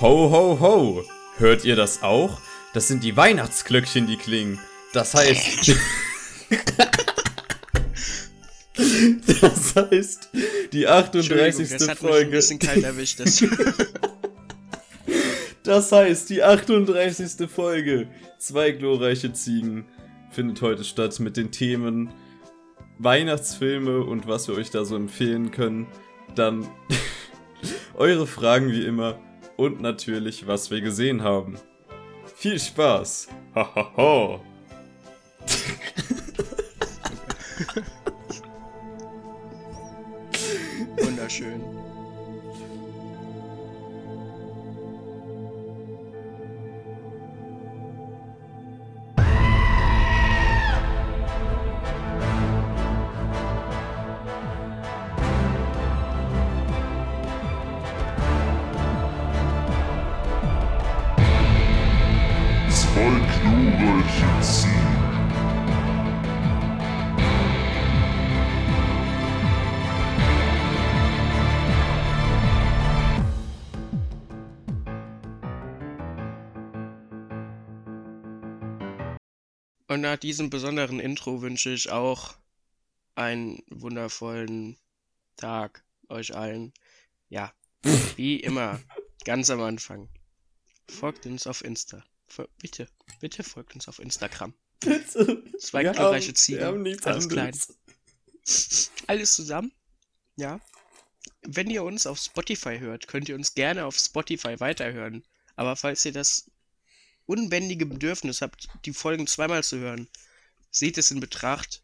Ho, ho, ho! Hört ihr das auch? Das sind die Weihnachtsglöckchen, die klingen. Das heißt. das heißt, die 38. Das hat Folge. Mich ein bisschen kalt erwischt. Das. das heißt, die 38. Folge. Zwei glorreiche Ziegen findet heute statt mit den Themen Weihnachtsfilme und was wir euch da so empfehlen können. Dann eure Fragen wie immer und natürlich, was wir gesehen haben. Viel Spaß! Hahaha! Wunderschön. Und nach diesem besonderen Intro wünsche ich auch einen wundervollen Tag euch allen. Ja, wie immer, ganz am Anfang. Folgt uns auf Insta. Bitte, bitte folgt uns auf Instagram. Bitte! Zwei Wir glorreiche haben- Ziegen. Wir haben nichts Alles klein. Alles zusammen? Ja. Wenn ihr uns auf Spotify hört, könnt ihr uns gerne auf Spotify weiterhören. Aber falls ihr das unbändige Bedürfnis habt, die Folgen zweimal zu hören, seht es in Betracht,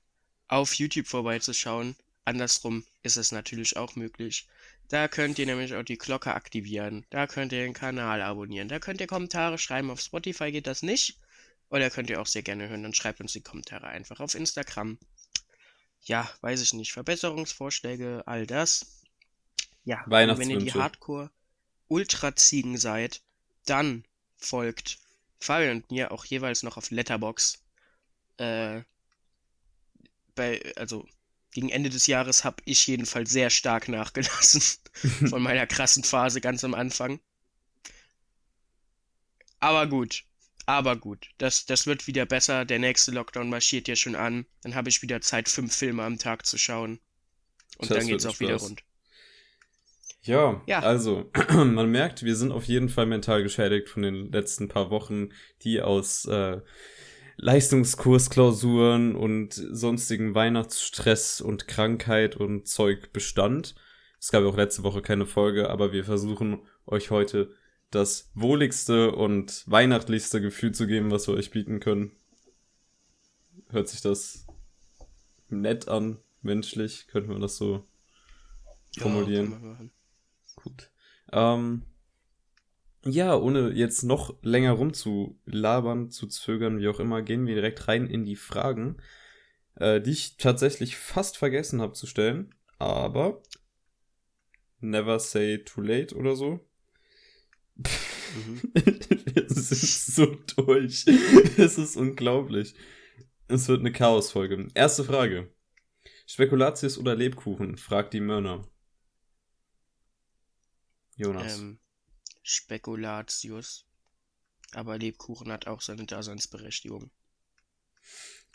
auf YouTube vorbeizuschauen. Andersrum ist es natürlich auch möglich. Da könnt ihr nämlich auch die Glocke aktivieren. Da könnt ihr den Kanal abonnieren. Da könnt ihr Kommentare schreiben. Auf Spotify geht das nicht. Oder könnt ihr auch sehr gerne hören. Dann schreibt uns die Kommentare einfach auf Instagram ja, weiß ich nicht, Verbesserungsvorschläge, all das. Ja, wenn ihr die Weihnachtswünsche. Hardcore-Ultra-Ziegen seid, dann folgt Fabian und mir auch jeweils noch auf Letterbox. Äh, bei, also gegen Ende des Jahres habe ich jedenfalls sehr stark nachgelassen von meiner krassen Phase ganz am Anfang. Aber gut, aber gut, das, das wird wieder besser. Der nächste Lockdown marschiert ja schon an. Dann habe ich wieder Zeit, fünf Filme am Tag zu schauen. Und Das dann geht's ein auch wieder Spaß. rund. Ja, Ja. also, man merkt, wir sind auf jeden Fall mental geschädigt von den letzten paar Wochen, die aus äh, Leistungskursklausuren und sonstigen Weihnachtsstress und Krankheit und Zeug bestand. Es gab ja auch letzte Woche keine Folge, aber wir versuchen euch heute das wohligste und weihnachtlichste Gefühl zu geben, was wir euch bieten können. Hört sich das nett an, menschlich, könnte man das so formulieren. Ja. Gut. Ähm, ja, ohne jetzt noch länger rumzulabern, zu zögern, wie auch immer, gehen wir direkt rein in die Fragen, äh, die ich tatsächlich fast vergessen habe zu stellen. Aber never say too late oder so. Mhm. wir sind so durch. Es ist unglaublich. Es wird eine Chaos-Folge. Erste Frage. Spekulatius oder Lebkuchen? fragt die Mörner. Jonas. Ähm, Spekulatius. Aber Lebkuchen hat auch seine Daseinsberechtigung.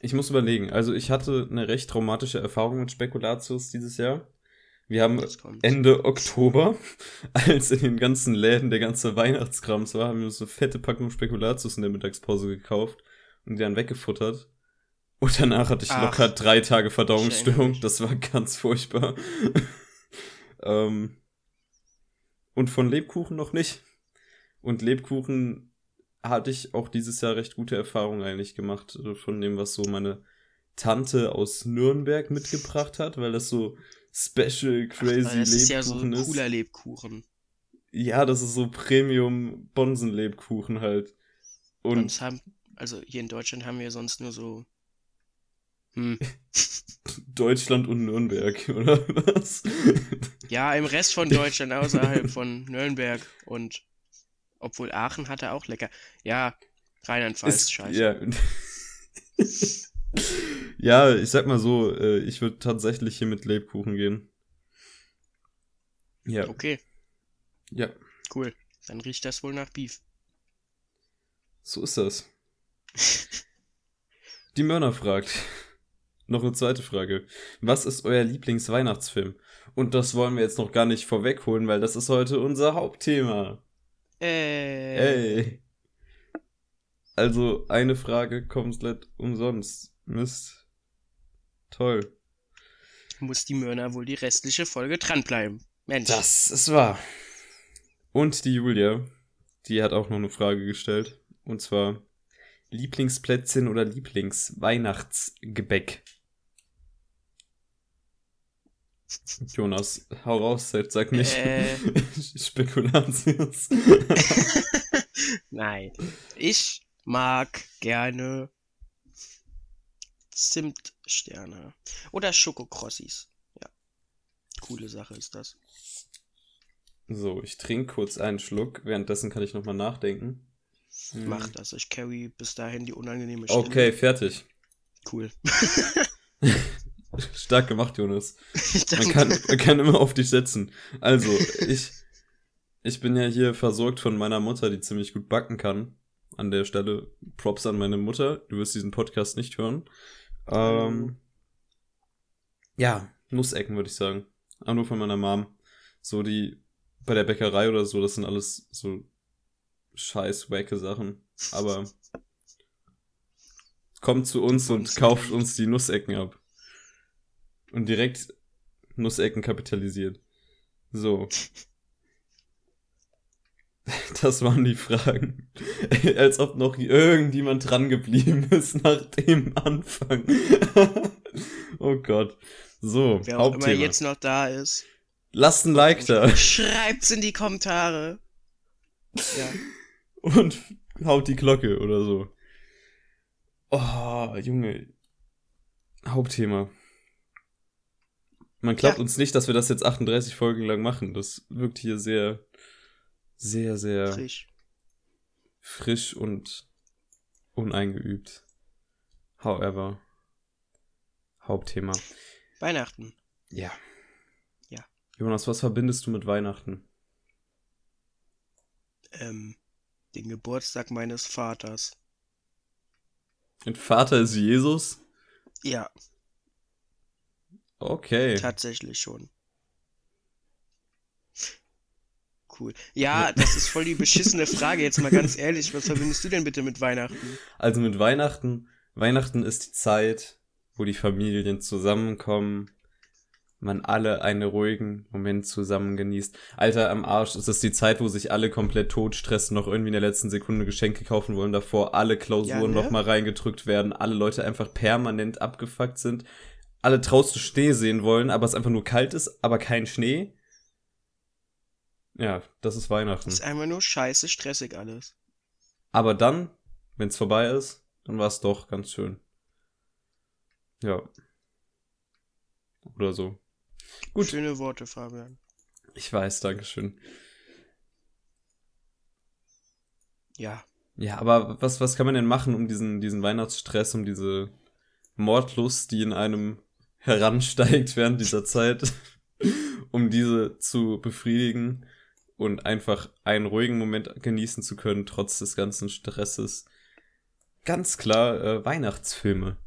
Ich muss überlegen. Also ich hatte eine recht traumatische Erfahrung mit Spekulatius dieses Jahr. Wir haben. Ende Oktober, als in den ganzen Läden der ganze Weihnachtskrams war, haben wir so fette Packung Spekulatius in der Mittagspause gekauft und die dann weggefuttert. Und danach hatte ich Ach, locker drei Tage Verdauungsstörung. Das war ganz furchtbar. ähm, und von Lebkuchen noch nicht. Und Lebkuchen hatte ich auch dieses Jahr recht gute Erfahrungen eigentlich gemacht, äh, von dem, was so meine Tante aus Nürnberg mitgebracht hat, weil das so special, crazy Weil das ist ja so Lebkuchen ein ist. cooler Lebkuchen. Ja, das ist so Premium Bonsen-Lebkuchen halt. Und Sonst haben, also hier in Deutschland haben wir sonst nur so. Hm. Deutschland und Nürnberg, oder was? Ja, im Rest von Deutschland außerhalb von Nürnberg und obwohl Aachen hatte auch lecker. Ja, Rheinland-Pfalz, scheiße. Ja. ja, ich sag mal so, äh, ich würde tatsächlich hier mit Lebkuchen gehen. Ja, Okay, ja. cool. Dann riecht das wohl nach Beef. So ist das. Die Mörner fragt. Noch eine zweite Frage. Was ist euer Lieblingsweihnachtsfilm? Und das wollen wir jetzt noch gar nicht vorwegholen, weil das ist heute unser Hauptthema. Äh. Ey. Also eine Frage komplett umsonst. Mist. Toll. Muss die Mörner wohl die restliche Folge dranbleiben. Mensch. Das ist wahr. Und die Julia, die hat auch noch eine Frage gestellt. Und zwar Lieblingsplätzchen oder Lieblingsweihnachtsgebäck? Jonas, hau raus, sag nicht. Äh. Spekulatius. Nein. Ich mag gerne Zimtsterne. Oder Schokokrossis. Ja. Coole Sache ist das. So, ich trinke kurz einen Schluck. Währenddessen kann ich nochmal nachdenken. Hm. Mach das. Ich carry bis dahin die unangenehme Stille. Okay, fertig. Cool. Stark gemacht, Jonas. Man kann, man kann immer auf dich setzen. Also, ich, ich bin ja hier versorgt von meiner Mutter, die ziemlich gut backen kann. An der Stelle Props an meine Mutter. Du wirst diesen Podcast nicht hören. Ähm, ja, Nussecken würde ich sagen. Aber nur von meiner Mom. So die bei der Bäckerei oder so, das sind alles so scheiß wacke Sachen. Aber kommt zu uns und kauft uns die Nussecken ab. Und direkt Nussecken kapitalisiert. So. Das waren die Fragen. Als ob noch irgendjemand dran geblieben ist nach dem Anfang. oh Gott. So, Wer auch immer Hauptthema. jetzt noch da ist. Lasst ein Like da Schreibt's in die Kommentare. Ja. und haut die Glocke oder so. Oh, Junge. Hauptthema. Man glaubt Ja. uns nicht, dass wir das jetzt 38 Folgen lang machen. Das wirkt hier sehr, sehr, sehr Frisch. frisch und uneingeübt. However. Hauptthema. Weihnachten. Ja. Ja. Jonas, was verbindest du mit Weihnachten? Ähm, den Geburtstag meines Vaters. Dein Vater ist Jesus? Ja, Okay. tatsächlich schon. Cool. Ja, das ist voll die beschissene Frage, jetzt mal ganz ehrlich. Was verbindest du denn bitte mit Weihnachten? Also mit Weihnachten. Weihnachten ist die Zeit, wo die Familien zusammenkommen, man alle einen ruhigen Moment zusammen genießt. Alter, am Arsch ist es die Zeit, wo sich alle komplett tot stressen, noch irgendwie in der letzten Sekunde Geschenke kaufen wollen, davor alle Klausuren Ja, ne? noch mal reingedrückt werden, alle Leute einfach permanent abgefuckt sind, alle draußen Schnee sehen wollen, aber es einfach nur kalt ist, aber kein Schnee. Ja, das ist Weihnachten. Ist einfach nur scheiße stressig alles. Aber dann, wenn es vorbei ist, dann war es doch ganz schön. Ja. Oder so. Gut. Schöne Worte, Fabian. Ich weiß, Dankeschön. Ja. Ja, aber was, was kann man denn machen, um diesen, diesen Weihnachtsstress, um diese Mordlust, die in einem heransteigt während dieser Zeit, um diese zu befriedigen und einfach einen ruhigen Moment genießen zu können, trotz des ganzen Stresses? Ganz klar, äh, Weihnachtsfilme.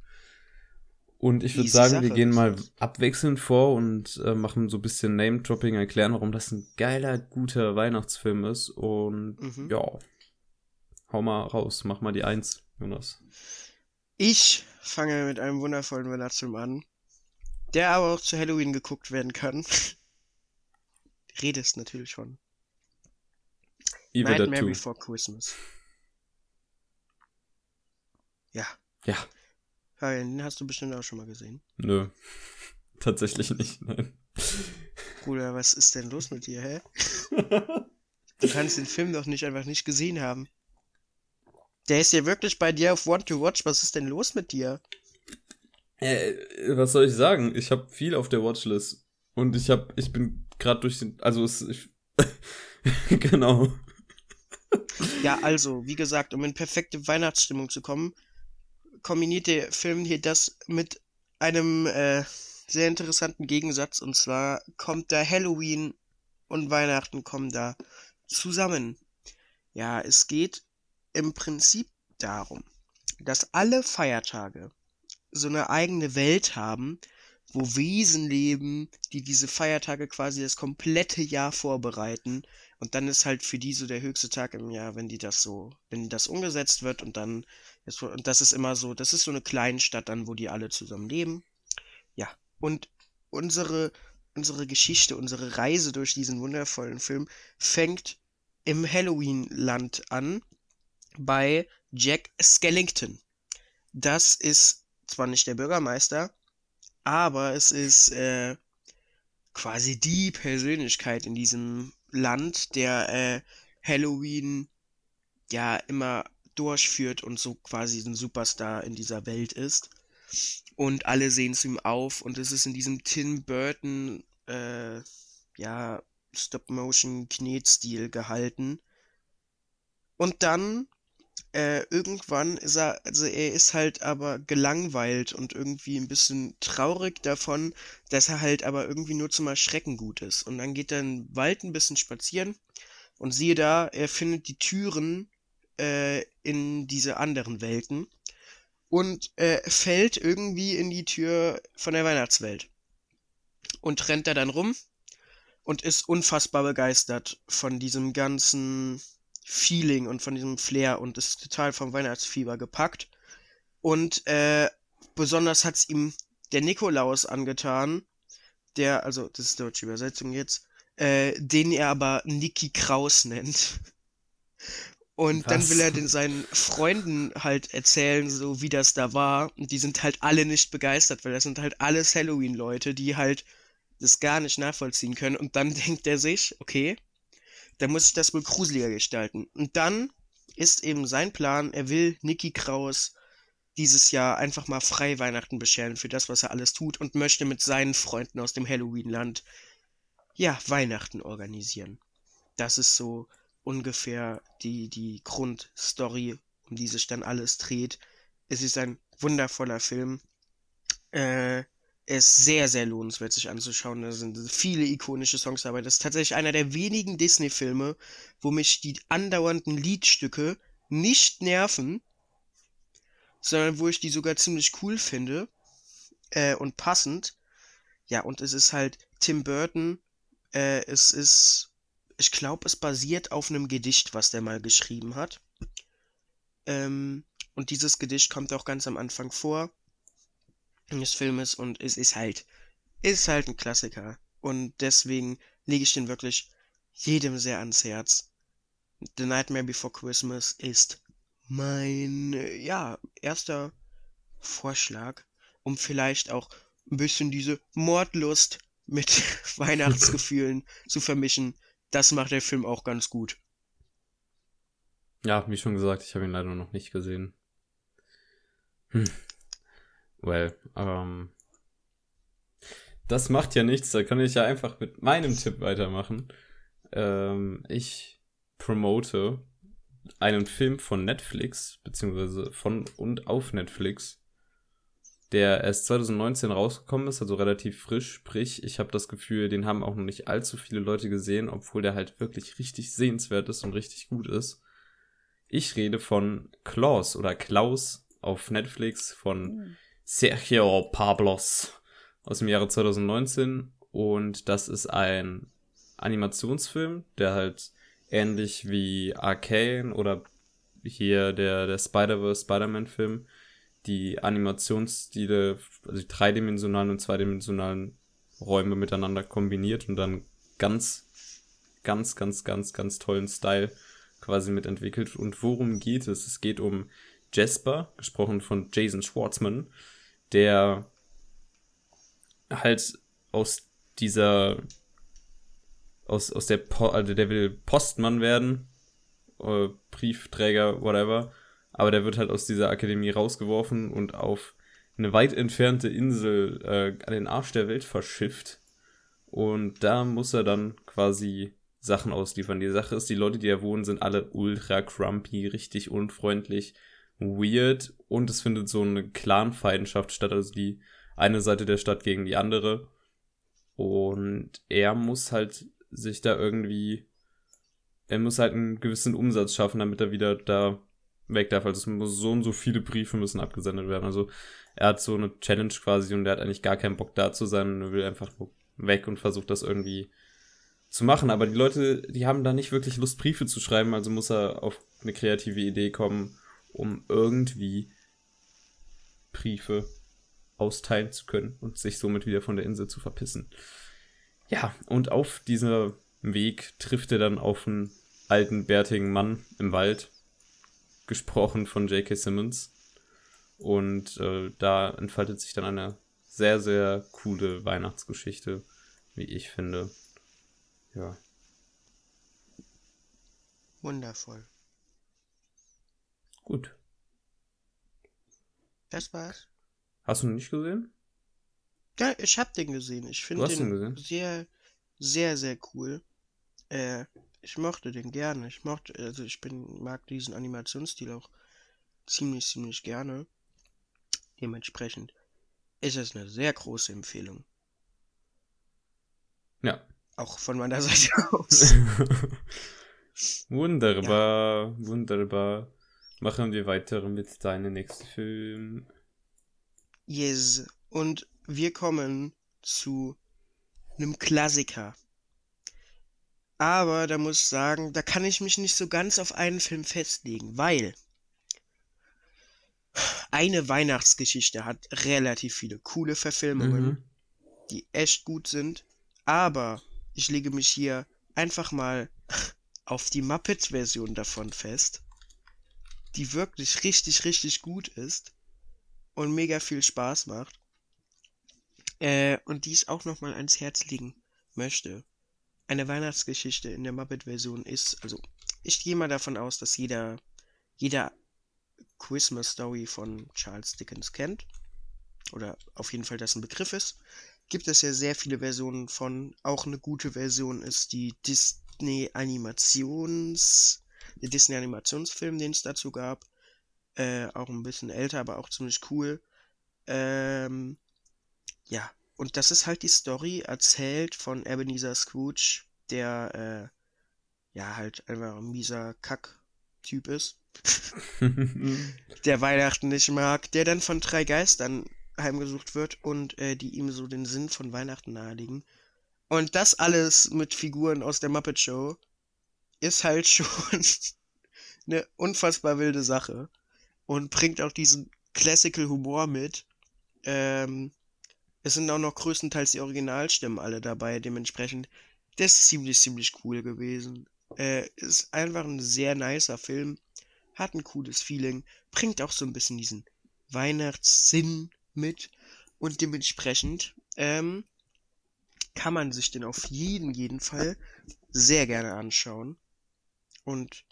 Und ich würde sagen, wir Sache, gehen das mal abwechselnd vor und äh, machen so ein bisschen Name-Dropping, erklären, warum das ein geiler, guter Weihnachtsfilm ist. Und Mhm. ja, hau mal raus, mach mal die Eins, Jonas. Ich fange mit einem wundervollen Weihnachtsfilm an, der aber auch zu Halloween geguckt werden kann. Redest natürlich schon. Evil Nightmare 2. Before Christmas. Ja. Ja, Fabian, den hast du bestimmt auch schon mal gesehen. nö. Tatsächlich nicht, nein. Bruder, was ist denn los mit dir, hä? Du kannst den Film doch nicht einfach nicht gesehen haben. Der ist ja wirklich bei dir auf Want to Watch. Was ist denn los mit dir? Äh, was soll ich sagen? Ich habe viel auf der Watchlist. Und ich habe, ich bin gerade durch den, also es, ich, genau. Ja, also, wie gesagt, um in perfekte Weihnachtsstimmung zu kommen, kombiniert der Film hier das mit einem äh, sehr interessanten Gegensatz. Und zwar kommt da Halloween und Weihnachten kommen da zusammen. Ja, es geht im Prinzip darum, dass alle Feiertage so eine eigene Welt haben, wo Wesen leben, die diese Feiertage quasi das komplette Jahr vorbereiten. Und dann ist halt für die so der höchste Tag im Jahr, wenn die das so, wenn das umgesetzt wird und dann, und das ist immer so, das ist so eine Kleinstadt dann, wo die alle zusammen leben. Ja, und unsere, unsere Geschichte, unsere Reise durch diesen wundervollen Film fängt im Halloween-Land an bei Jack Skellington. Das ist zwar nicht der Bürgermeister, aber es ist äh, quasi die Persönlichkeit in diesem Land, der äh, Halloween ja immer durchführt und so quasi ein Superstar in dieser Welt ist. Und alle sehen zu ihm auf und es ist in diesem Tim Burton, äh, ja, Stop-Motion-Knetstil gehalten. Und dann äh, irgendwann ist er, also er ist halt aber gelangweilt und irgendwie ein bisschen traurig davon, dass er halt aber irgendwie nur zum Erschrecken gut ist. Und dann geht er im Wald ein bisschen spazieren und siehe da, er findet die Türen äh, in diese anderen Welten und äh, fällt irgendwie in die Tür von der Weihnachtswelt und rennt da dann rum und ist unfassbar begeistert von diesem ganzen Feeling und von diesem Flair und ist total vom Weihnachtsfieber gepackt. Und äh, besonders hat's ihm der Nikolaus angetan, der, also das ist deutsche Übersetzung jetzt, äh, den er aber Niki Kraus nennt. Und Was? dann will er den seinen Freunden halt erzählen, so wie das da war. Und die sind halt alle nicht begeistert, weil das sind halt alles Halloween-Leute, die halt das gar nicht nachvollziehen können. Und dann denkt er sich, okay, dann muss ich das wohl gruseliger gestalten. Und dann ist eben sein Plan, er will Niki Kraus dieses Jahr einfach mal frei Weihnachten bescheren für das, was er alles tut und möchte mit seinen Freunden aus dem Halloween-Land ja, Weihnachten organisieren. Das ist so ungefähr die, die Grundstory, um die sich dann alles dreht. Es ist ein wundervoller Film. Äh, ist sehr, sehr lohnenswert, sich anzuschauen. Da sind viele ikonische Songs dabei. Das ist tatsächlich einer der wenigen Disney-Filme, wo mich die andauernden Liedstücke nicht nerven, sondern wo ich die sogar ziemlich cool finde äh, und passend. Ja, und es ist halt Tim Burton. Äh, es ist, ich glaube, es basiert auf einem Gedicht, was der mal geschrieben hat. Ähm, und dieses Gedicht kommt auch ganz am Anfang vor des Filmes und es ist halt, ist halt ein Klassiker. Und deswegen lege ich den wirklich jedem sehr ans Herz. The Nightmare Before Christmas ist mein, ja, erster Vorschlag, um vielleicht auch ein bisschen diese Mordlust mit Weihnachtsgefühlen zu vermischen. Das macht der Film auch ganz gut. Ja, wie schon gesagt, ich habe ihn leider noch nicht gesehen. Hm. Well, ähm, das macht ja nichts, da kann ich ja einfach mit meinem Tipp weitermachen. Ähm, ich promote einen Film von Netflix, beziehungsweise von und auf Netflix, der erst 2019 rausgekommen ist, also relativ frisch. Sprich, ich habe das Gefühl, den haben auch noch nicht allzu viele Leute gesehen, obwohl der halt wirklich richtig sehenswert ist und richtig gut ist. Ich rede von Klaus oder Klaus auf Netflix von mhm. Sergio Pablos aus dem Jahre 2019 und das ist ein Animationsfilm, der halt ähnlich wie Arcane oder hier der, der Spider-Verse Spider-Man-Film die Animationsstile, also die dreidimensionalen und zweidimensionalen Räume miteinander kombiniert und dann ganz, ganz, ganz, ganz, ganz tollen Style quasi mitentwickelt. Und worum geht es? Es geht um Jasper, gesprochen von Jason Schwartzman, der halt aus dieser aus, aus der po also der will Postmann werden, äh, Briefträger, whatever, aber der wird halt aus dieser Akademie rausgeworfen und auf eine weit entfernte Insel äh, an den Arsch der Welt verschifft. Und da muss er dann quasi Sachen ausliefern. Die Sache ist, die Leute, die da wohnen, sind alle ultra crumpy, richtig unfreundlich weird und es findet so eine Clan-Feindenschaft statt, also die eine Seite der Stadt gegen die andere. Und er muss halt sich da irgendwie er muss halt einen gewissen Umsatz schaffen, damit er wieder da weg darf. Also es muss so und so viele Briefe müssen abgesendet werden. Also er hat so eine Challenge quasi und er hat eigentlich gar keinen Bock da zu sein und will einfach weg und versucht das irgendwie zu machen. Aber die Leute, die haben da nicht wirklich Lust, Briefe zu schreiben, also muss er auf eine kreative Idee kommen, um irgendwie Briefe austeilen zu können und sich somit wieder von der Insel zu verpissen. Ja, und auf diesem Weg trifft er dann auf einen alten, bärtigen Mann im Wald, gesprochen von J.K. Simmons. Und äh, da entfaltet sich dann eine sehr, sehr coole Weihnachtsgeschichte, wie ich finde. Ja. Wundervoll. Gut. Das war's. Hast du ihn nicht gesehen? Ja, ich hab den gesehen. Ich finde den ihn gesehen? sehr, sehr, sehr cool. Äh, ich mochte den gerne. Ich mochte, also ich bin, mag diesen Animationsstil auch ziemlich, ziemlich gerne. Dementsprechend ist es eine sehr große Empfehlung. Ja. Auch von meiner Seite aus. wunderbar, wunderbar. Machen wir weiter mit deinem nächsten Film. Yes. Und wir kommen zu einem Klassiker. Aber da muss ich sagen, da kann ich mich nicht so ganz auf einen Film festlegen, weil eine Weihnachtsgeschichte hat relativ viele coole Verfilmungen, Mhm. die echt gut sind. Aber ich lege mich hier einfach mal auf die Muppet-Version davon fest, die wirklich richtig, richtig gut ist und mega viel Spaß macht. Äh, und die ich auch nochmal ans Herz legen möchte. Eine Weihnachtsgeschichte in der Muppet-Version ist, also ich gehe mal davon aus, dass jeder, jeder Christmas Story von Charles Dickens kennt. Oder auf jeden Fall das ein Begriff ist. Gibt es ja sehr viele Versionen von. Auch eine gute Version ist die Disney Animations, der Disney Animationsfilm, den es dazu gab. Äh, auch ein bisschen älter, aber auch ziemlich cool. Ähm, ja, und das ist halt die Story erzählt von Ebenezer Scrooge, der, äh, ja, halt einfach ein mieser Kack-Typ ist, der Weihnachten nicht mag, der dann von drei Geistern heimgesucht wird und äh, die ihm so den Sinn von Weihnachten nahelegen. Und das alles mit Figuren aus der Muppet Show ist halt schon eine unfassbar wilde Sache und bringt auch diesen Classical Humor mit. Ähm, es sind auch noch größtenteils die Originalstimmen alle dabei, dementsprechend. Das ist ziemlich, ziemlich cool gewesen. Äh, ist einfach ein sehr nicer Film. Hat ein cooles Feeling. Bringt auch so ein bisschen diesen Weihnachtssinn mit. Und dementsprechend, ähm, kann man sich den auf jeden, jeden Fall sehr gerne anschauen. Und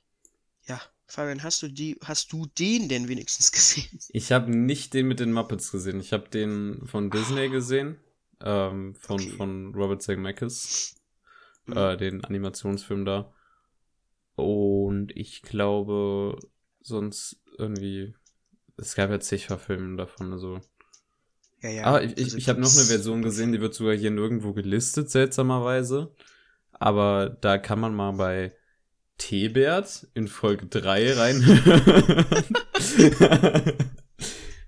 ja, Fabian, hast du die, hast du den denn wenigstens gesehen? Ich habe nicht den mit den Muppets gesehen. Ich habe den von Disney gesehen. Ähm, von, Okay. von Robert Zemeckis. Mhm. Äh, den Animationsfilm da. Und ich glaube, sonst irgendwie. Es gab ja zig Verfilmungen davon, also. Ja, ja. Ah, ich, ich, also ich habe noch eine Version gesehen, die wird sogar hier nirgendwo gelistet, seltsamerweise. Aber da kann man mal bei T-Bert in Folge 3 rein.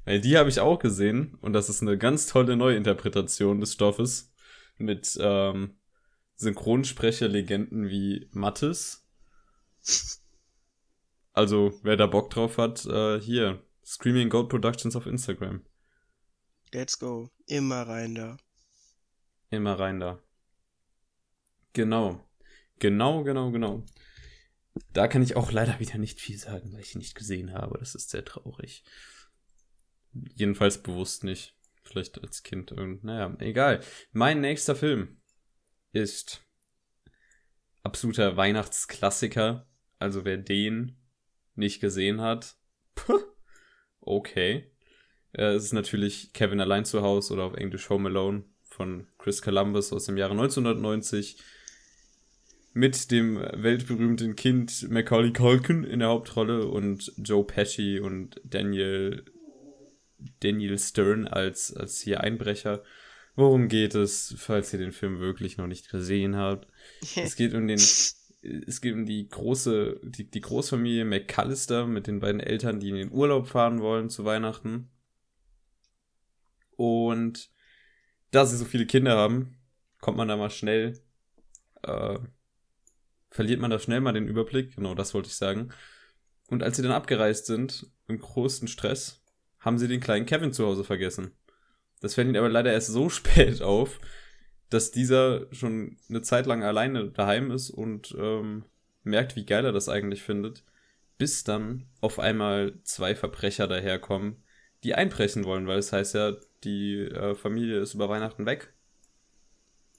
Weil die habe ich auch gesehen und das ist eine ganz tolle Neuinterpretation des Stoffes mit ähm, Synchronsprecher-Legenden wie Mattes. Also, wer da Bock drauf hat, äh, hier, Screaming Goat Productions auf Instagram. Let's go. Immer rein da. Immer rein da. Genau. Genau, genau, genau. Da kann ich auch leider wieder nicht viel sagen, weil ich ihn nicht gesehen habe. Das ist sehr traurig. Jedenfalls bewusst nicht. Vielleicht als Kind. irgend- Naja, egal. Mein nächster Film ist absoluter Weihnachtsklassiker. Also wer den nicht gesehen hat, puh, okay. Äh, Es ist natürlich Kevin allein zu Hause oder auf Englisch Home Alone von Chris Columbus aus dem Jahre 1990 mit dem weltberühmten Kind Macaulay Culkin in der Hauptrolle und Joe Pesci und Daniel Daniel Stern als als hier Einbrecher. Worum geht es, falls ihr den Film wirklich noch nicht gesehen habt? Es geht um den es geht um die große, die, die Großfamilie McCallister mit den beiden Eltern, die in den Urlaub fahren wollen zu Weihnachten. Und da sie so viele Kinder haben, kommt man da mal schnell, äh, verliert man da schnell mal den Überblick. Genau, das wollte ich sagen. Und als sie dann abgereist sind, im großen Stress, haben sie den kleinen Kevin zu Hause vergessen. Das fällt ihnen aber leider erst so spät auf, dass dieser schon eine Zeit lang alleine daheim ist und ähm, merkt, wie geil er das eigentlich findet, bis dann auf einmal zwei Verbrecher daherkommen, die einbrechen wollen, weil es heißt ja, die äh, Familie ist über Weihnachten weg.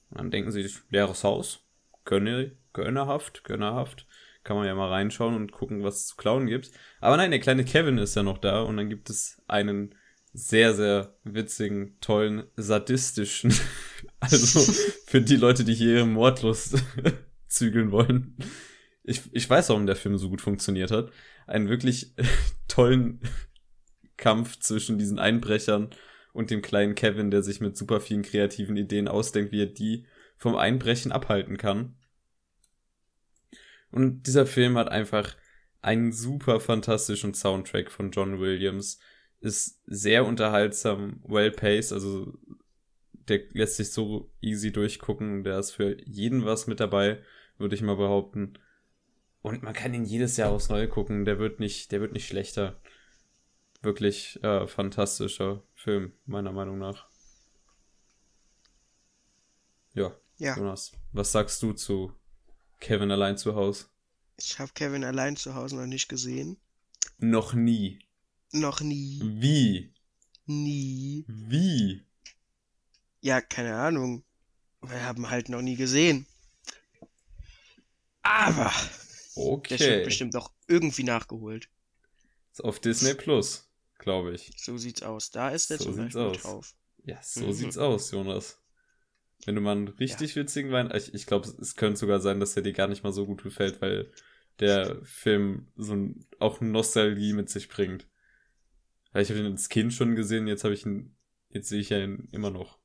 Und dann denken sie, leeres Haus, gönne, gönnerhaft, gönnerhaft, kann man ja mal reinschauen und gucken, was es zu klauen gibt. Aber nein, der kleine Kevin ist ja noch da und dann gibt es einen sehr, sehr witzigen, tollen, sadistischen, also für die Leute, die hier ihre Mordlust zügeln wollen. Ich, ich weiß, warum der Film so gut funktioniert hat. Einen wirklich tollen Kampf zwischen diesen Einbrechern und dem kleinen Kevin, der sich mit super vielen kreativen Ideen ausdenkt, wie er die vom Einbrechen abhalten kann. Und dieser Film hat einfach einen super fantastischen Soundtrack von John Williams. Ist sehr unterhaltsam, well-paced, also der lässt sich so easy durchgucken. Der ist für jeden was mit dabei, würde ich mal behaupten. Und man kann ihn jedes Jahr aufs Neue gucken. Der wird nicht, der wird nicht schlechter. Wirklich äh, fantastischer Film, meiner Meinung nach. Ja, Ja, Jonas, was sagst du zu Kevin allein zu Hause? ich habe Kevin allein zu Hause noch nicht gesehen. Noch nie. Noch nie. Wie? Nie. Wie? Ja, keine Ahnung. Wir haben halt noch nie gesehen. Aber der wird Okay. bestimmt auch irgendwie nachgeholt. Ist auf Disney Plus, glaube ich. So sieht's aus. Da ist der So zum Beispiel aus. drauf. Ja, so Mhm. sieht's aus, Jonas. Wenn du mal einen richtig witzigen Wein, ich, ich glaube, es könnte sogar sein, dass der dir gar nicht mal so gut gefällt, weil der Film so ein, auch Nostalgie mit sich bringt. Weil ich habe ihn als Kind schon gesehen, jetzt habe ich ihn, jetzt sehe ich ja ihn immer noch.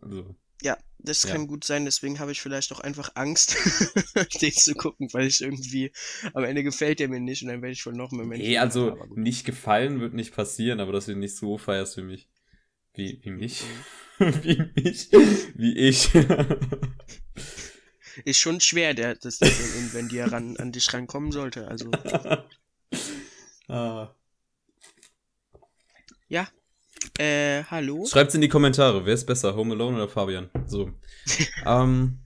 Also, Ja, das Ja. kann gut sein, deswegen habe ich vielleicht auch einfach Angst, den zu gucken, weil ich irgendwie, am Ende gefällt der mir nicht und dann werde ich wohl noch mehr Menschen. nee, also nicht gefallen wird nicht passieren, aber dass du ihn nicht so feierst wie mich. Wie, wie mich? Mhm. wie mich? Wie ich. Ist schon schwer, der, das, das wenn die ran, an dich rankommen sollte. Also, ah. ja. Äh, hallo? Schreibt's in die Kommentare, wer ist besser, Home Alone oder Fabian? So. ähm,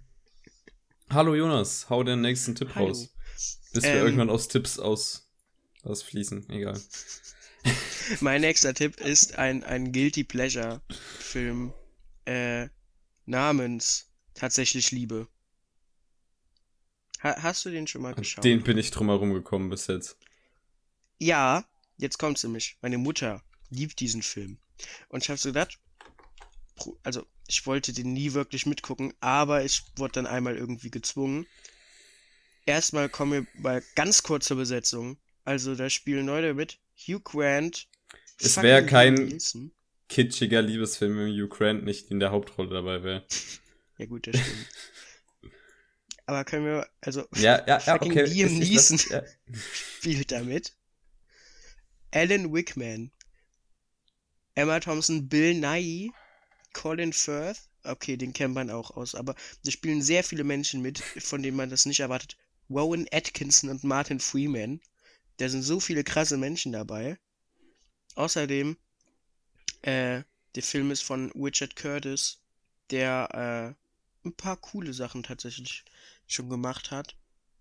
hallo Jonas, hau den nächsten Tipp Hallo. raus. Bis wir Ähm. irgendwann aus Tipps aus, ausfließen. Egal. Mein nächster Tipp ist ein, ein Guilty Pleasure Film äh, namens Tatsächlich Liebe. Ha hast du den schon mal geschaut? den bin ich drum herum gekommen bis jetzt. Ja, jetzt kommt's nämlich. Meine Mutter liebt diesen Film. Und ich habe so gedacht, also ich wollte den nie wirklich mitgucken, aber ich wurde dann einmal irgendwie gezwungen. Erstmal kommen wir bei ganz kurzer Besetzung. Also da spielen Leute mit Hugh Grant. Es fucking wär Liam kein-. Kitschiger Liebesfilm, wenn Hugh Grant nicht in der Hauptrolle dabei wäre. Ja gut, das stimmt. aber können wir, also Ja, ja, ja, okay. Liam Neeson. ja. spielt damit. Alan Wickman. Emma Thompson, Bill Nighy, Colin Firth. Okay, den kennt man auch aus, aber da spielen sehr viele Menschen mit, von denen man das nicht erwartet. Rowan Atkinson und Martin Freeman. Da sind so viele krasse Menschen dabei. Außerdem, äh, der Film ist von Richard Curtis, der äh, ein paar coole Sachen tatsächlich schon gemacht hat.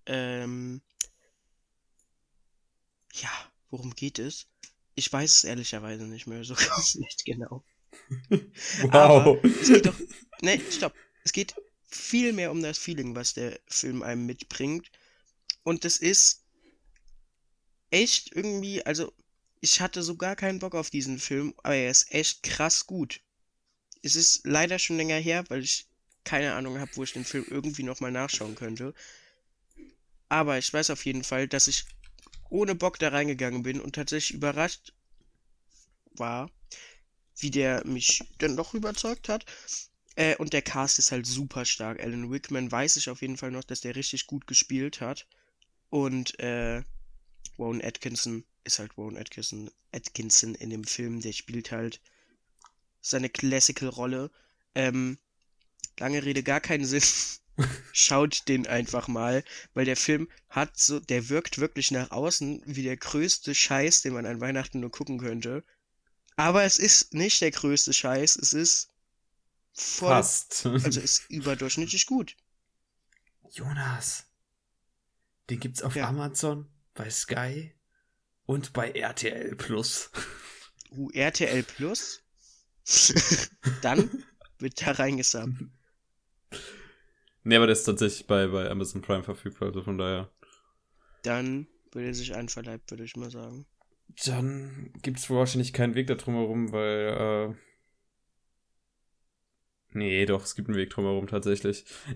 Ähm, ja, worum geht es? Ich weiß es ehrlicherweise nicht mehr so nicht genau. Wow. Es geht doch. Ne, stopp. Es geht viel mehr um das Feeling, was der Film einem mitbringt. Und das ist echt irgendwie, also ich hatte so gar keinen Bock auf diesen Film, aber er ist echt krass gut. Es ist leider schon länger her, weil ich keine Ahnung habe, wo ich den Film irgendwie nochmal nachschauen könnte. Aber ich weiß auf jeden Fall, dass ich ohne Bock da reingegangen bin und tatsächlich überrascht war, wie der mich dann doch überzeugt hat. Äh, und der Cast ist halt super stark. Alan Rickman weiß ich auf jeden Fall noch, dass der richtig gut gespielt hat. Und äh, Rowan Atkinson ist halt Rowan Atkinson, Atkinson in dem Film, der spielt halt seine Classical-Rolle. Ähm, lange Rede, gar keinen Sinn. Schaut den einfach mal, weil der Film hat so, der wirkt wirklich nach außen wie der größte Scheiß, den man an Weihnachten nur gucken könnte. Aber es ist nicht der größte Scheiß, es ist voll, Fast. also ist überdurchschnittlich gut. Jonas. Den gibt's auf Ja. Amazon, bei Sky und bei RTL Plus. Uh, RTL Plus. Dann wird da reingesappt. Nee, aber der ist tatsächlich bei, bei Amazon Prime verfügbar, also von daher. Dann würde er sich einverleibt, würde ich mal sagen. Dann gibt's wohl wahrscheinlich keinen Weg da drumherum, weil, äh. Nee, doch, es gibt einen Weg drumherum tatsächlich.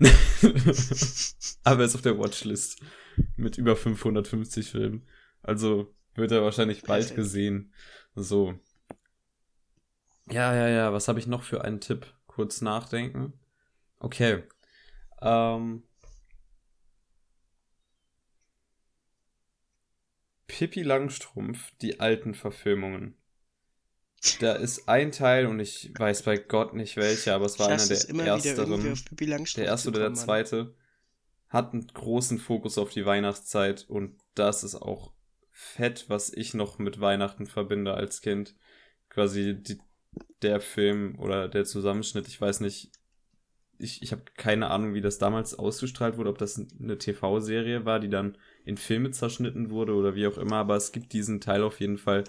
Aber er ist auf der Watchlist mit über 550 Filmen. Also wird er wahrscheinlich bald gesehen. So. Ja, ja, ja, was habe ich noch für einen Tipp? Kurz nachdenken. Okay. Ähm. Pippi Langstrumpf, die alten Verfilmungen. Da ist ein Teil und ich weiß bei Gott nicht welcher, aber es war einer der ersteren. Der erste oder der zweite hat einen großen Fokus auf die Weihnachtszeit und das ist auch fett, was ich noch mit Weihnachten verbinde als Kind. Quasi die, der Film oder der Zusammenschnitt, ich weiß nicht, ich, ich habe keine Ahnung, wie das damals ausgestrahlt wurde, ob das eine TV-Serie war, die dann in Filme zerschnitten wurde oder wie auch immer, aber es gibt diesen Teil auf jeden Fall,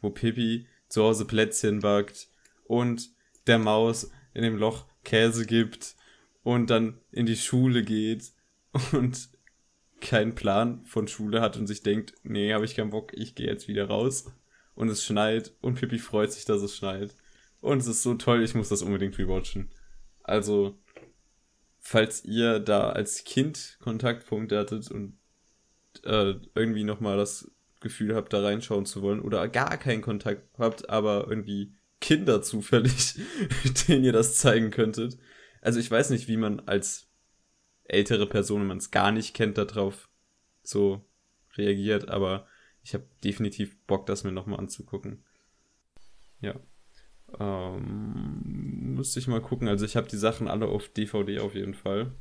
wo Pippi zu Hause Plätzchen backt und der Maus in dem Loch Käse gibt und dann in die Schule geht und keinen Plan von Schule hat und sich denkt, nee, habe ich keinen Bock, ich gehe jetzt wieder raus. Und es schneit und Pippi freut sich, dass es schneit. Und es ist so toll, ich muss das unbedingt rewatchen. Also, falls ihr da als Kind Kontaktpunkte hattet und äh, irgendwie nochmal das Gefühl habt, da reinschauen zu wollen oder gar keinen Kontakt habt, aber irgendwie Kinder zufällig, denen ihr das zeigen könntet. Also ich weiß nicht, wie man als ältere Person, wenn man es gar nicht kennt, darauf so reagiert, aber ich habe definitiv Bock, das mir nochmal anzugucken. Ja. Ähm, müsste ich mal gucken. Also ich habe die Sachen alle auf DVD auf jeden Fall.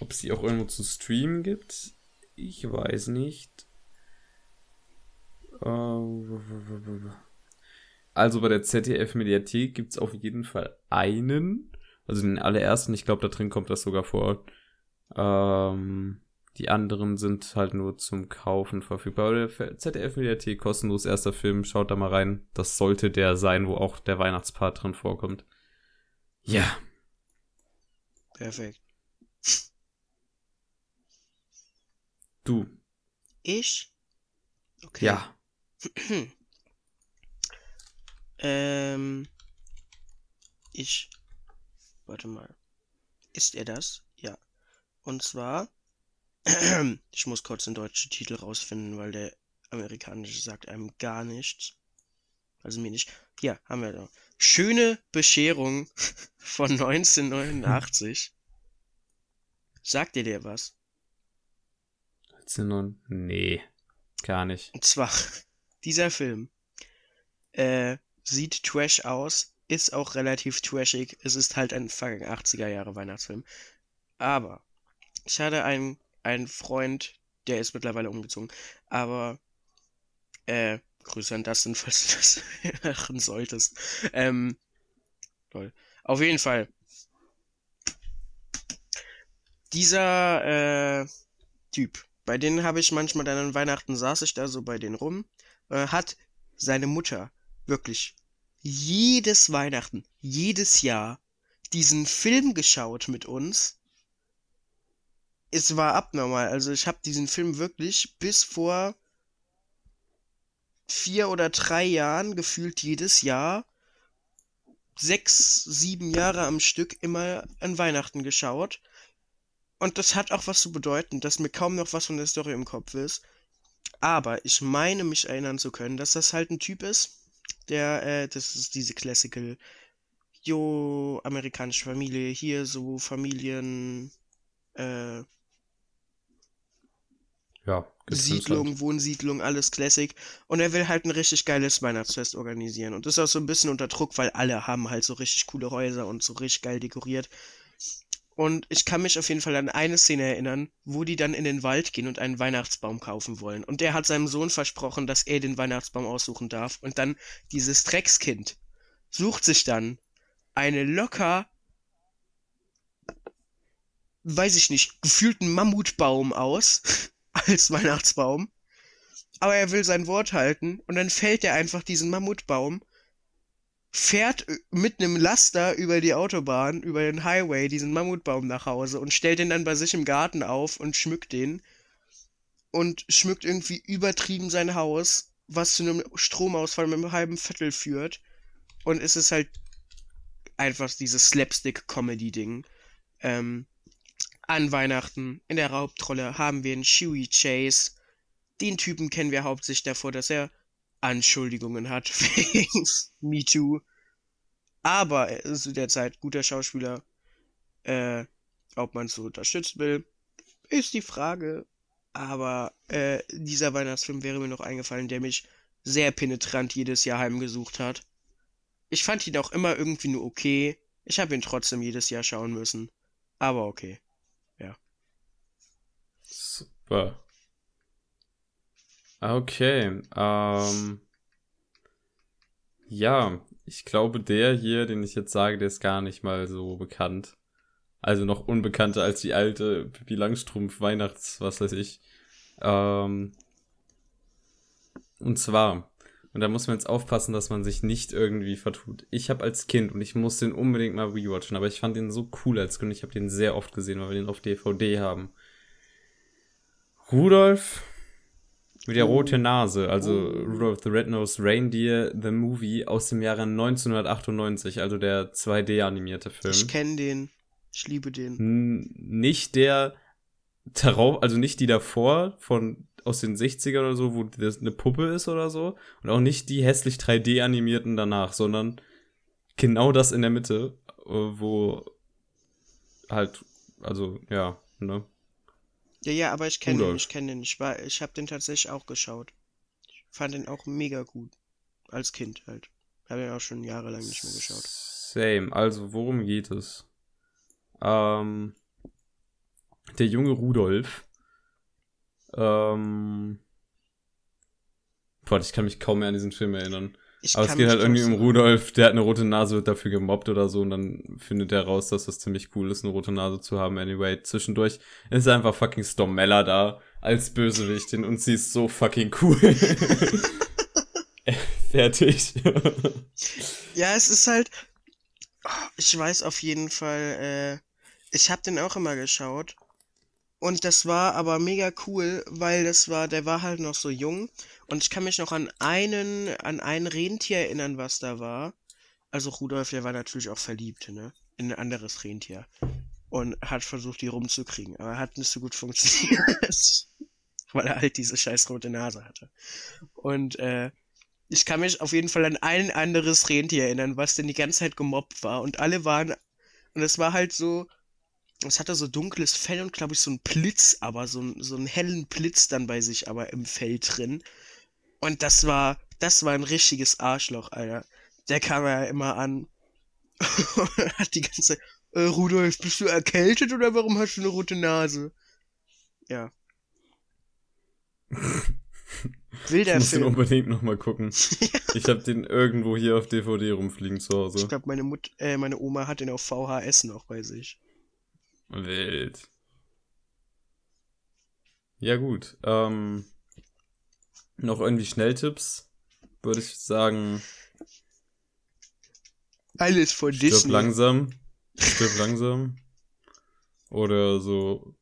Ob es die auch irgendwo zu streamen gibt, ich weiß nicht. Äh, Also bei der ZDF-Mediathek gibt es auf jeden Fall einen. Also den allerersten, ich glaube, da drin kommt das sogar vor. Ähm, die anderen sind halt nur zum Kaufen verfügbar. Aber der ZDF-Mediathek, kostenlos erster Film, schaut da mal rein. Das sollte der sein, wo auch der Weihnachtspart drin vorkommt. Ja. Perfekt. Du. Ich? Okay. Ja. Ähm. Ich. Warte mal. Ist er das? Ja. Und zwar. ich muss kurz den deutschen Titel rausfinden, weil der amerikanische sagt einem gar nichts. Also mir nicht. Hier, haben wir da. Schöne Bescherung von 1989. Sagt dir der was? Nee, gar nicht. Und zwar, dieser Film äh, sieht trash aus, ist auch relativ trashig. Es ist halt ein fucking 80er Jahre Weihnachtsfilm. Aber ich hatte einen, einen Freund, der ist mittlerweile umgezogen. Aber, äh, Grüße an Dustin, falls du das hören solltest. Ähm, toll. Auf jeden Fall. Dieser, äh, Typ, bei denen habe ich manchmal dann an Weihnachten saß ich da so bei denen rum, äh, hat seine Mutter wirklich jedes Weihnachten, jedes Jahr diesen Film geschaut mit uns. Es war abnormal. Also ich habe diesen Film wirklich bis vor vier oder drei Jahren gefühlt jedes Jahr sechs, sieben Jahre am Stück immer an Weihnachten geschaut. Und das hat auch was zu bedeuten, dass mir kaum noch was von der Story im Kopf ist. Aber ich meine mich erinnern zu können, dass das halt ein Typ ist, der, äh, das ist diese Classical jo, amerikanische Familie, hier so Familien, äh, Ja, Siedlung, Wohnsiedlung, alles Classic. Und er will halt ein richtig geiles Weihnachtsfest organisieren. Und das ist auch so ein bisschen unter Druck, weil alle haben halt so richtig coole Häuser und so richtig geil dekoriert. Und ich kann mich auf jeden Fall an eine Szene erinnern, wo die dann in den Wald gehen und einen Weihnachtsbaum kaufen wollen. Und der hat seinem Sohn versprochen, dass er den Weihnachtsbaum aussuchen darf. Und dann dieses Dreckskind sucht sich dann eine locker, weiß ich nicht, gefühlten Mammutbaum aus als Weihnachtsbaum. Aber er will sein Wort halten und dann fällt er einfach diesen Mammutbaum, fährt äh, mit einem Laster über die Autobahn, über den Highway, diesen Mammutbaum nach Hause und stellt den dann bei sich im Garten auf und schmückt den. Und schmückt irgendwie übertrieben sein Haus, was zu einem Stromausfall mit einem halben Viertel führt. Und es ist halt einfach dieses Slapstick-Comedy-Ding. Ähm, an Weihnachten in der Hauptrolle haben wir einen Chewie Chase. Den Typen kennen wir hauptsächlich davor, dass er Anschuldigungen hat wegen Me Too. Aber er ist zu der Zeit guter Schauspieler. Äh, ob man es so unterstützen will, ist die Frage. Aber äh, dieser Weihnachtsfilm wäre mir noch eingefallen, der mich sehr penetrant jedes Jahr heimgesucht hat. Ich fand ihn auch immer irgendwie nur okay. Ich habe ihn trotzdem jedes Jahr schauen müssen. Aber okay. Super. Okay, ähm. Ja, ich glaube, der hier, den ich jetzt sage, der ist gar nicht mal so bekannt. Also noch unbekannter als die alte Pippi Langstrumpf Weihnachts, was weiß ich. Ähm, und zwar, und da muss man jetzt aufpassen, dass man sich nicht irgendwie vertut. Ich habe als Kind und ich muss den unbedingt mal rewatchen, aber ich fand den so cool als Kind. Ich habe den sehr oft gesehen, weil wir den auf DVD haben. Rudolf mit der Oh. roten Nase, also Oh. Rudolph the Red-Nosed Reindeer, The Movie aus dem Jahre 1998, also der 2D-animierte Film. Ich kenne den. Ich liebe den. N- nicht der darauf, also nicht die davor von aus den 60ern oder so, wo das eine Puppe ist oder so. Und auch nicht die hässlich 3D-animierten danach, sondern genau das in der Mitte, äh, wo halt, also, ja, ne? Ja, ja, aber ich kenne Rudolf. ich kenne den. Ich war, ich habe den tatsächlich auch geschaut. Ich fand den auch mega gut. Als Kind halt. Habe den auch schon jahrelang nicht mehr geschaut. Same. Also, worum geht es? Ähm, der junge Rudolf. Ähm, Gott, ich kann mich kaum mehr an diesen Film erinnern. Ich Aber es geht halt irgendwie um Rudolf, der hat eine rote Nase, wird dafür gemobbt oder so und dann findet er raus, dass das ziemlich cool ist, eine rote Nase zu haben. Anyway, zwischendurch ist einfach fucking Stormella da als Bösewichtin und sie ist so fucking cool. Fertig. Ja, es ist halt. Ich weiß auf jeden Fall, äh, ich habe den auch immer geschaut. Und das war aber mega cool, weil das war, der war halt noch so jung. Und ich kann mich noch an einen, an ein Rentier erinnern, was da war. Also Rudolf, der war natürlich auch verliebt, ne? In ein anderes Rentier. Und hat versucht, die rumzukriegen. Aber hat nicht so gut funktioniert. weil er halt diese scheiß rote Nase hatte. Und, äh, ich kann mich auf jeden Fall an ein anderes Rentier erinnern, was denn die ganze Zeit gemobbt war. Und alle waren. Und es war halt so. Es hatte so dunkles Fell und, glaube ich, so ein Blitz, aber so, so einen hellen Blitz dann bei sich aber im Fell drin. Und das war. Das war ein richtiges Arschloch, Alter. Der kam ja immer an. und hat die ganze Zeit. Äh, Rudolf, bist du erkältet oder warum hast du eine rote Nase? Ja. Wilder Ich muss den Film. unbedingt nochmal gucken. Ich habe den irgendwo hier auf DVD rumfliegen zu Ich Hause. glaube, meine Mut äh, meine Oma hat den auf VHS noch bei sich. Wild. Ja gut. Ähm, noch irgendwie Schnelltipps? Würde ich sagen, Alles von stirb Disney. langsam. Stirb langsam. Oder so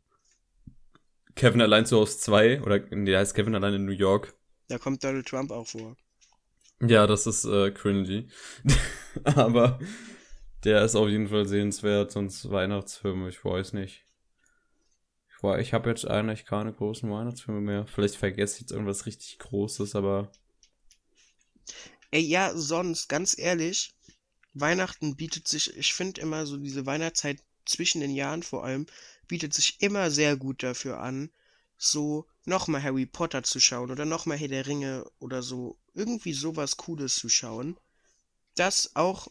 Kevin allein zu Hause 2. Oder nee, der heißt Kevin allein in New York. Da kommt Donald Trump auch vor. Ja, das ist äh, cringy. Aber der ist auf jeden Fall sehenswert, sonst Weihnachtsfilme, ich weiß nicht. Ich, ich habe jetzt eigentlich keine großen Weihnachtsfilme mehr. Vielleicht vergesse ich jetzt irgendwas richtig Großes, aber Ey, ja, sonst, ganz ehrlich, Weihnachten bietet sich, ich finde immer so diese Weihnachtszeit zwischen den Jahren vor allem, bietet sich immer sehr gut dafür an, so nochmal Harry Potter zu schauen oder nochmal Herr der Ringe oder so, irgendwie sowas Cooles zu schauen. Das auch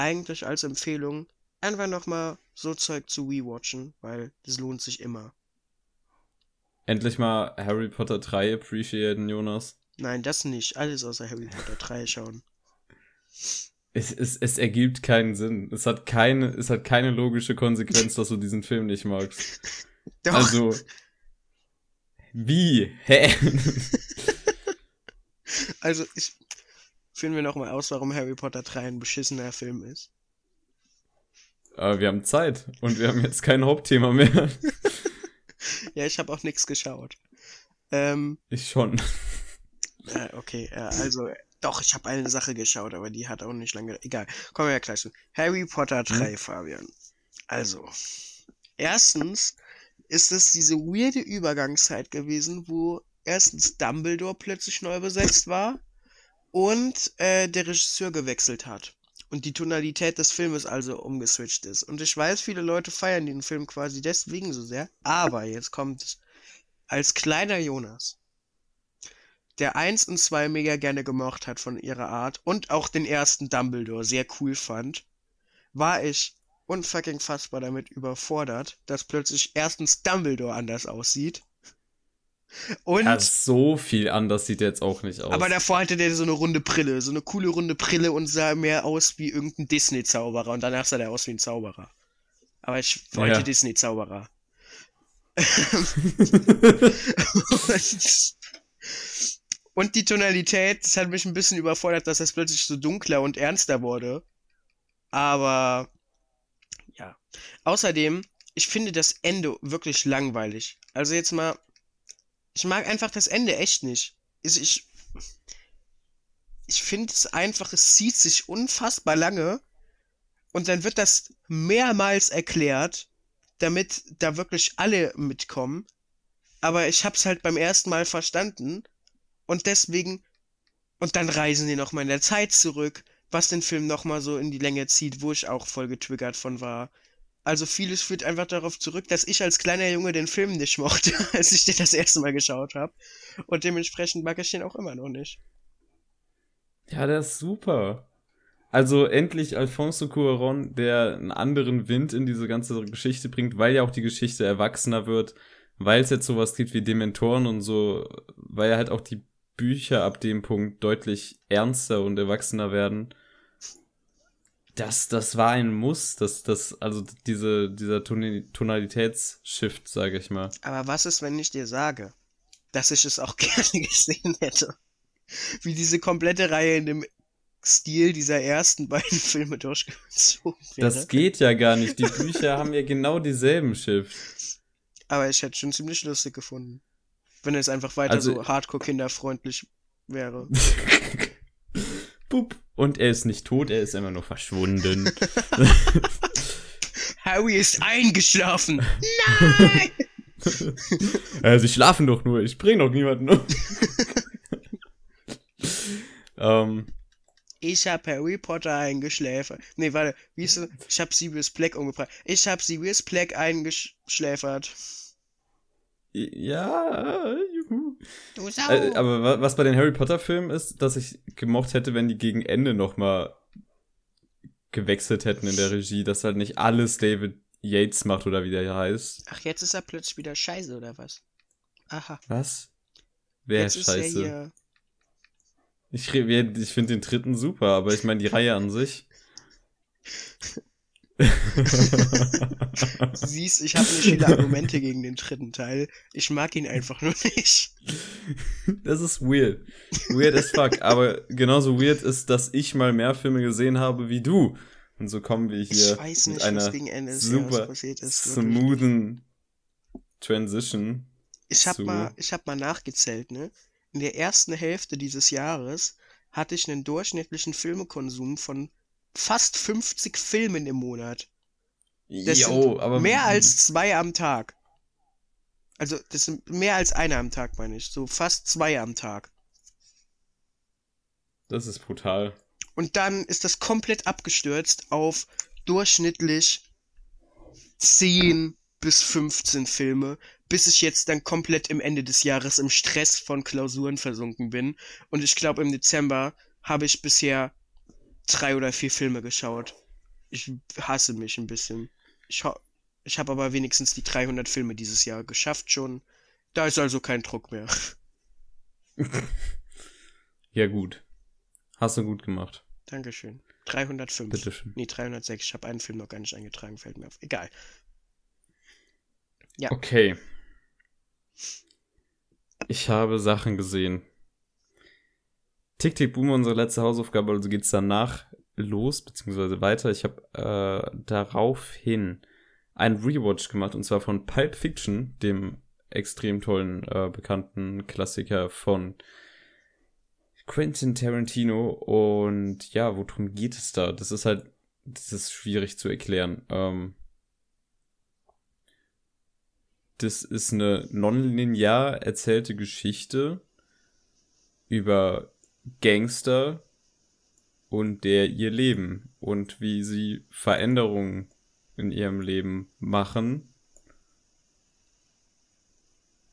eigentlich als Empfehlung, einfach nochmal so Zeug zu rewatchen, weil das lohnt sich immer. Endlich mal Harry Potter 3 appreciaten, Jonas. Nein, das nicht. Alles außer Harry Potter 3 schauen. Es, es, es ergibt keinen Sinn. Es hat keine, es hat keine logische Konsequenz, dass du diesen Film nicht magst. Doch. Also. Wie? Hä? Also, ich. Führen wir nochmal aus, warum Harry Potter 3 ein beschissener Film ist. Aber wir haben Zeit und wir haben jetzt kein Hauptthema mehr. Ja, ich habe auch nichts geschaut. Ähm, Ich schon. äh, okay, äh, also, doch, ich habe eine Sache geschaut, aber die hat auch nicht lange. Egal, kommen wir ja gleich zu. Harry Potter 3, Fabian. Also, erstens ist es diese weirde Übergangszeit gewesen, wo erstens Dumbledore plötzlich neu besetzt war und äh, der Regisseur gewechselt hat. Und die Tonalität des Filmes also umgeswitcht ist. Und ich weiß, viele Leute feiern den Film quasi deswegen so sehr. Aber jetzt kommt es. Als kleiner Jonas, der eins und zwei mega gerne gemocht hat von ihrer Art und auch den ersten Dumbledore sehr cool fand, war ich unfucking fassbar damit überfordert, dass plötzlich erstens Dumbledore anders aussieht. Und Ja, so viel anders sieht er jetzt auch nicht aus. aber davor hatte der so eine runde Brille, so eine coole runde Brille und sah mehr aus wie irgendein Disney-Zauberer und danach sah der aus wie ein Zauberer. Aber ich wollte Ja. Disney-Zauberer. und, und die Tonalität, das hat mich ein bisschen überfordert, dass das plötzlich so dunkler und ernster wurde. Aber ja. Außerdem, ich finde das Ende wirklich langweilig. Also jetzt mal, ich mag einfach das Ende echt nicht. Ich, ich, ich finde es einfach, es zieht sich unfassbar lange und dann wird das mehrmals erklärt, damit da wirklich alle mitkommen. Aber ich hab's halt beim ersten Mal verstanden und deswegen und dann reisen die noch mal in der Zeit zurück, was den Film noch mal so in die Länge zieht, wo ich auch voll getriggert von war. Also vieles führt einfach darauf zurück, dass ich als kleiner Junge den Film nicht mochte, als ich den das erste Mal geschaut habe. Und dementsprechend mag ich den auch immer noch nicht. Ja, der ist super. Also endlich Alfonso Cuarón, der einen anderen Wind in diese ganze Geschichte bringt, weil ja auch die Geschichte erwachsener wird, weil es jetzt sowas gibt wie Dementoren und so, weil ja halt auch die Bücher ab dem Punkt deutlich ernster und erwachsener werden. Das, das war ein Muss, das, das, also diese, dieser Toni- Tonalitätsshift, sage ich mal. Aber was ist, wenn ich dir sage, dass ich es auch gerne gesehen hätte? Wie diese komplette Reihe in dem Stil dieser ersten beiden Filme durchgezogen wäre. Das geht ja gar nicht. Die Bücher haben ja genau dieselben Shift. Aber ich hätte schon ziemlich lustig gefunden. Wenn es einfach weiter Also- so hardcore kinderfreundlich wäre. Pup. Und er ist nicht tot, er ist immer nur verschwunden. Harry ist eingeschlafen. Nein! äh, sie schlafen doch nur, ich bring doch niemanden um. ähm, Ich hab Harry Potter eingeschläfert. Nee, warte, wie ist es? Ich hab Sirius Black umgebracht. Ich hab Sirius Black eingeschläfert. ja. Du Sau! Äh, aber wa- was bei den Harry Potter Filmen ist, dass ich gemocht hätte, wenn die gegen Ende nochmal gewechselt hätten in der Regie, dass halt nicht alles David Yates macht oder wie der heißt. Ach, jetzt ist er plötzlich wieder scheiße, oder was? Aha. Was? Wer jetzt scheiße? hier. Ich, ich finde den dritten super, aber ich meine die Reihe an sich. Du siehst, ich habe nicht viele Argumente gegen den dritten Teil. Ich mag ihn einfach nur nicht. Das ist weird. Weird as fuck. Aber genauso weird ist, dass ich mal mehr Filme gesehen habe wie du. Und so kommen wir hier ich weiß mit nicht, was einer Jahres super passiert ist. smoothen Transition. Ich hab zu- mal, ich hab mal nachgezählt, ne? In der ersten Hälfte dieses Jahres hatte ich einen durchschnittlichen Filmekonsum von fast 50 Filmen im Monat. Das Jo, aber mehr als zwei am Tag. Also, das sind mehr als einer am Tag, meine ich. So fast zwei am Tag. Das ist brutal. Und dann ist das komplett abgestürzt auf durchschnittlich 10 bis 15 Filme, bis ich jetzt dann komplett im Ende des Jahres im Stress von Klausuren versunken bin. Und ich glaube, im Dezember habe ich bisher drei oder vier Filme geschaut. Ich hasse mich ein bisschen. Ich, ich habe aber wenigstens die 300 Filme dieses Jahr geschafft schon. Da ist also kein Druck mehr. ja, gut. Hast du gut gemacht. Dankeschön. 305. Bitteschön. Nee, 306. Ich habe einen Film noch gar nicht eingetragen, fällt mir auf. Egal. Ja. Okay. Ich habe Sachen gesehen. Tick Tick Boom, unsere letzte Hausaufgabe, also geht's danach los, beziehungsweise weiter. Ich habe äh, daraufhin einen Rewatch gemacht, und zwar von Pulp Fiction, dem extrem tollen, äh, bekannten Klassiker von Quentin Tarantino. Und ja, worum geht es da? Das ist halt, das ist schwierig zu erklären. Ähm, das ist eine nonlinear erzählte Geschichte über Gangster und der ihr Leben und wie sie Veränderungen in ihrem Leben machen.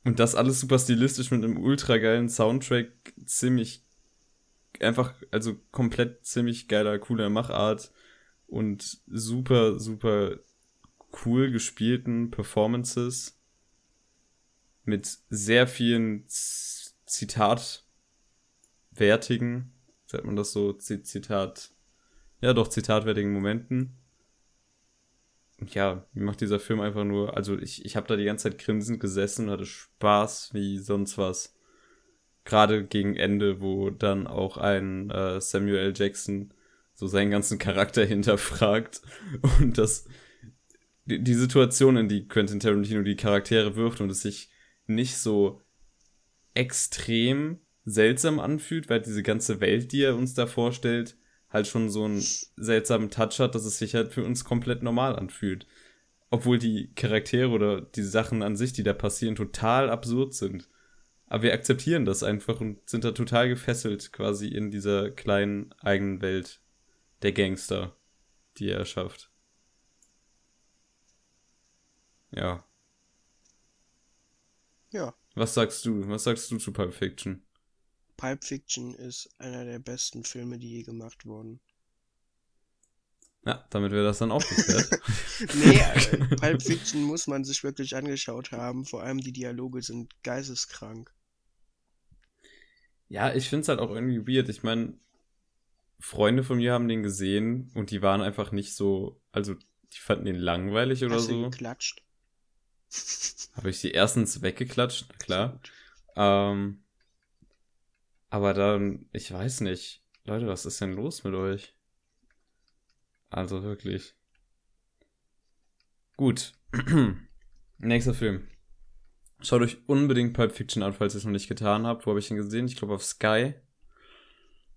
Und das alles super stilistisch mit einem ultra geilen Soundtrack, ziemlich einfach, also komplett ziemlich geiler, cooler Machart und super, super cool gespielten Performances mit sehr vielen zitatwertigen, sagt man das so, Zitat, ja doch, zitatwertigen Momenten. Ja, mir macht dieser Film einfach nur, also ich, ich habe da die ganze Zeit grinsend gesessen und hatte Spaß wie sonst was. Gerade gegen Ende, wo dann auch ein äh, Samuel. Jackson so seinen ganzen Charakter hinterfragt und das die, die Situation, in die Quentin Tarantino die Charaktere wirft und es sich nicht so extrem seltsam anfühlt, weil diese ganze Welt, die er uns da vorstellt, halt schon so einen seltsamen Touch hat, dass es sich halt für uns komplett normal anfühlt. Obwohl die Charaktere oder die Sachen an sich, die da passieren, total absurd sind. Aber wir akzeptieren das einfach und sind da total gefesselt quasi in dieser kleinen eigenen Welt der Gangster, die er erschafft. Ja. Ja. Was sagst du? Was sagst du zu Pulp Fiction? Pulp Fiction ist einer der besten Filme, die je gemacht wurden. Ja, damit wäre das dann aufgeklärt. nee, äh, Pulp Fiction muss man sich wirklich angeschaut haben. Vor allem die Dialoge sind geisteskrank. Ja, ich finde es halt auch irgendwie weird. Ich meine, Freunde von mir haben den gesehen und die waren einfach nicht so, also die fanden den langweilig oder Hast du so. ihn geklatscht? Habe ich die erstens weggeklatscht, klar. Ähm, aber dann, ich weiß nicht. Leute, was ist denn los mit euch? Also wirklich. Gut. Nächster Film. Schaut euch unbedingt Pulp Fiction an, falls ihr es noch nicht getan habt. Wo habe ich ihn gesehen? Ich glaube auf Sky.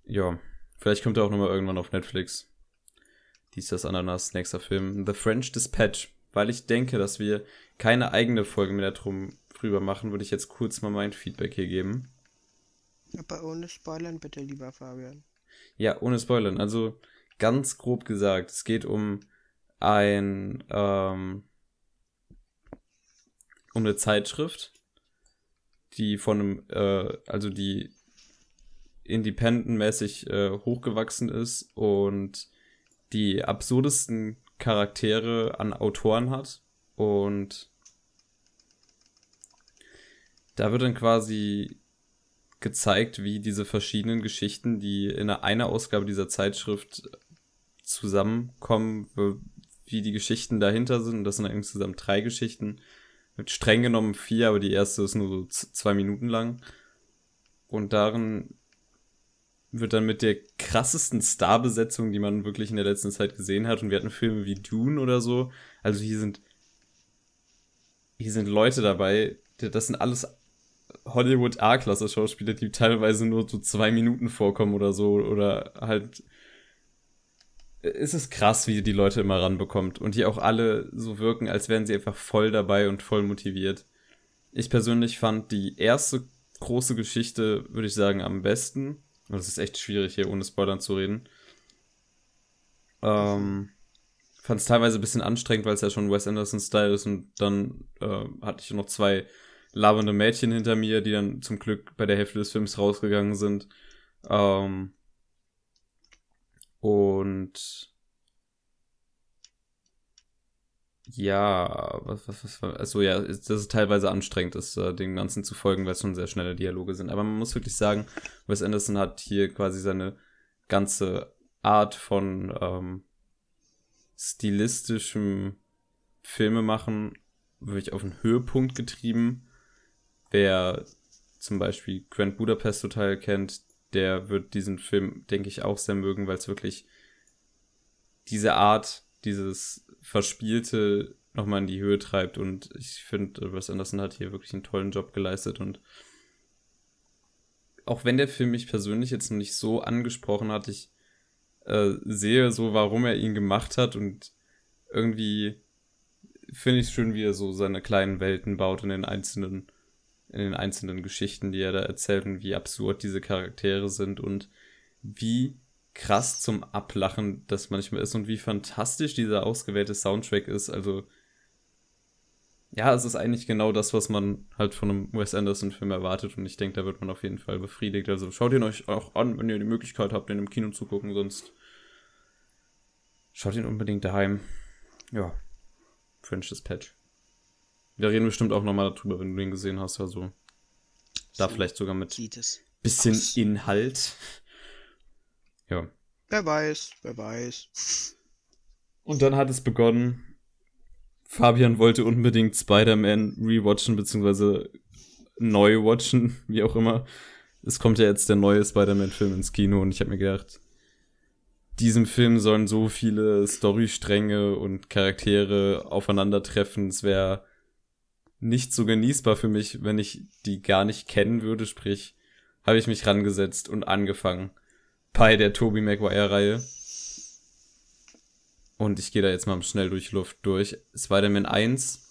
Ja, vielleicht kommt er auch nochmal irgendwann auf Netflix. Dies das Ananas, nächster Film. The French Dispatch. Weil ich denke, dass wir keine eigene Folge mehr drum drüber machen, würde ich jetzt kurz mal mein Feedback hier geben. Aber ohne Spoilern bitte, lieber Fabian. Ja, ohne Spoilern. Also ganz grob gesagt, es geht um ein ähm, um eine Zeitschrift, die von einem, äh, also die independent-mäßig äh, hochgewachsen ist und die absurdesten Charaktere an Autoren hat. Und da wird dann quasi gezeigt, wie diese verschiedenen Geschichten, die in einer Ausgabe dieser Zeitschrift zusammenkommen, wie die Geschichten dahinter sind. Und das sind dann insgesamt drei Geschichten. Mit streng genommen vier, aber die erste ist nur so zwei Minuten lang. Und darin wird dann mit der krassesten Starbesetzung, die man wirklich in der letzten Zeit gesehen hat. Und wir hatten Filme wie Dune oder so. Also hier sind, hier sind Leute dabei, das sind alles Hollywood A-Klasse Schauspieler, die teilweise nur so zwei Minuten vorkommen oder so. Oder halt, es ist krass, wie die Leute immer ranbekommt. Und die auch alle so wirken, als wären sie einfach voll dabei und voll motiviert. Ich persönlich fand die erste große Geschichte, würde ich sagen, am besten. Und es ist echt schwierig, hier ohne Spoilern zu reden. Ähm, Fand es teilweise ein bisschen anstrengend, weil es ja schon Wes Anderson-Style ist und dann äh, hatte ich noch zwei labernde Mädchen hinter mir, die dann zum Glück bei der Hälfte des Films rausgegangen sind. Ähm, und ja, was, was, was also ja, dass es teilweise anstrengend ist, äh, dem Ganzen zu folgen, weil es schon sehr schnelle Dialoge sind. Aber man muss wirklich sagen, Wes Anderson hat hier quasi seine ganze Art von ähm, stilistischem Filmemachen wirklich auf den Höhepunkt getrieben. Wer zum Beispiel Grand Budapest total kennt, der wird diesen Film, denke ich, auch sehr mögen, weil es wirklich diese Art, dieses Verspielte nochmal in die Höhe treibt. Und ich finde, Wes Anderson hat hier wirklich einen tollen Job geleistet. Und auch wenn der Film mich persönlich jetzt noch nicht so angesprochen hat, ich äh, sehe, so warum er ihn gemacht hat und irgendwie finde ich es schön, wie er so seine kleinen Welten baut in den einzelnen, in den einzelnen Geschichten, die er da erzählt und wie absurd diese Charaktere sind und wie krass zum Ablachen das manchmal ist und wie fantastisch dieser ausgewählte Soundtrack ist. Also, ja, es ist eigentlich genau das, was man halt von einem Wes Anderson-Film erwartet und ich denke, da wird man auf jeden Fall befriedigt. Also schaut ihn euch auch an, wenn ihr die Möglichkeit habt, den im Kino zu gucken, sonst schaut ihn unbedingt daheim. Ja, French's Patch. Wir reden bestimmt auch nochmal darüber, wenn du den gesehen hast, also da so vielleicht sogar mit bisschen aus. Inhalt. Ja. Wer weiß, wer weiß. Und dann hat es begonnen, Fabian wollte unbedingt Spider-Man rewatchen, beziehungsweise neu watchen, wie auch immer. Es kommt ja jetzt der neue Spider-Man-Film ins Kino und ich habe mir gedacht, diesem Film sollen so viele Storystränge und Charaktere aufeinandertreffen. Es wäre nicht so genießbar für mich, wenn ich die gar nicht kennen würde. Sprich, habe ich mich rangesetzt und angefangen bei der Tobey Maguire-Reihe. Und ich gehe da jetzt mal schnell durch Luft durch. Spider-Man 1.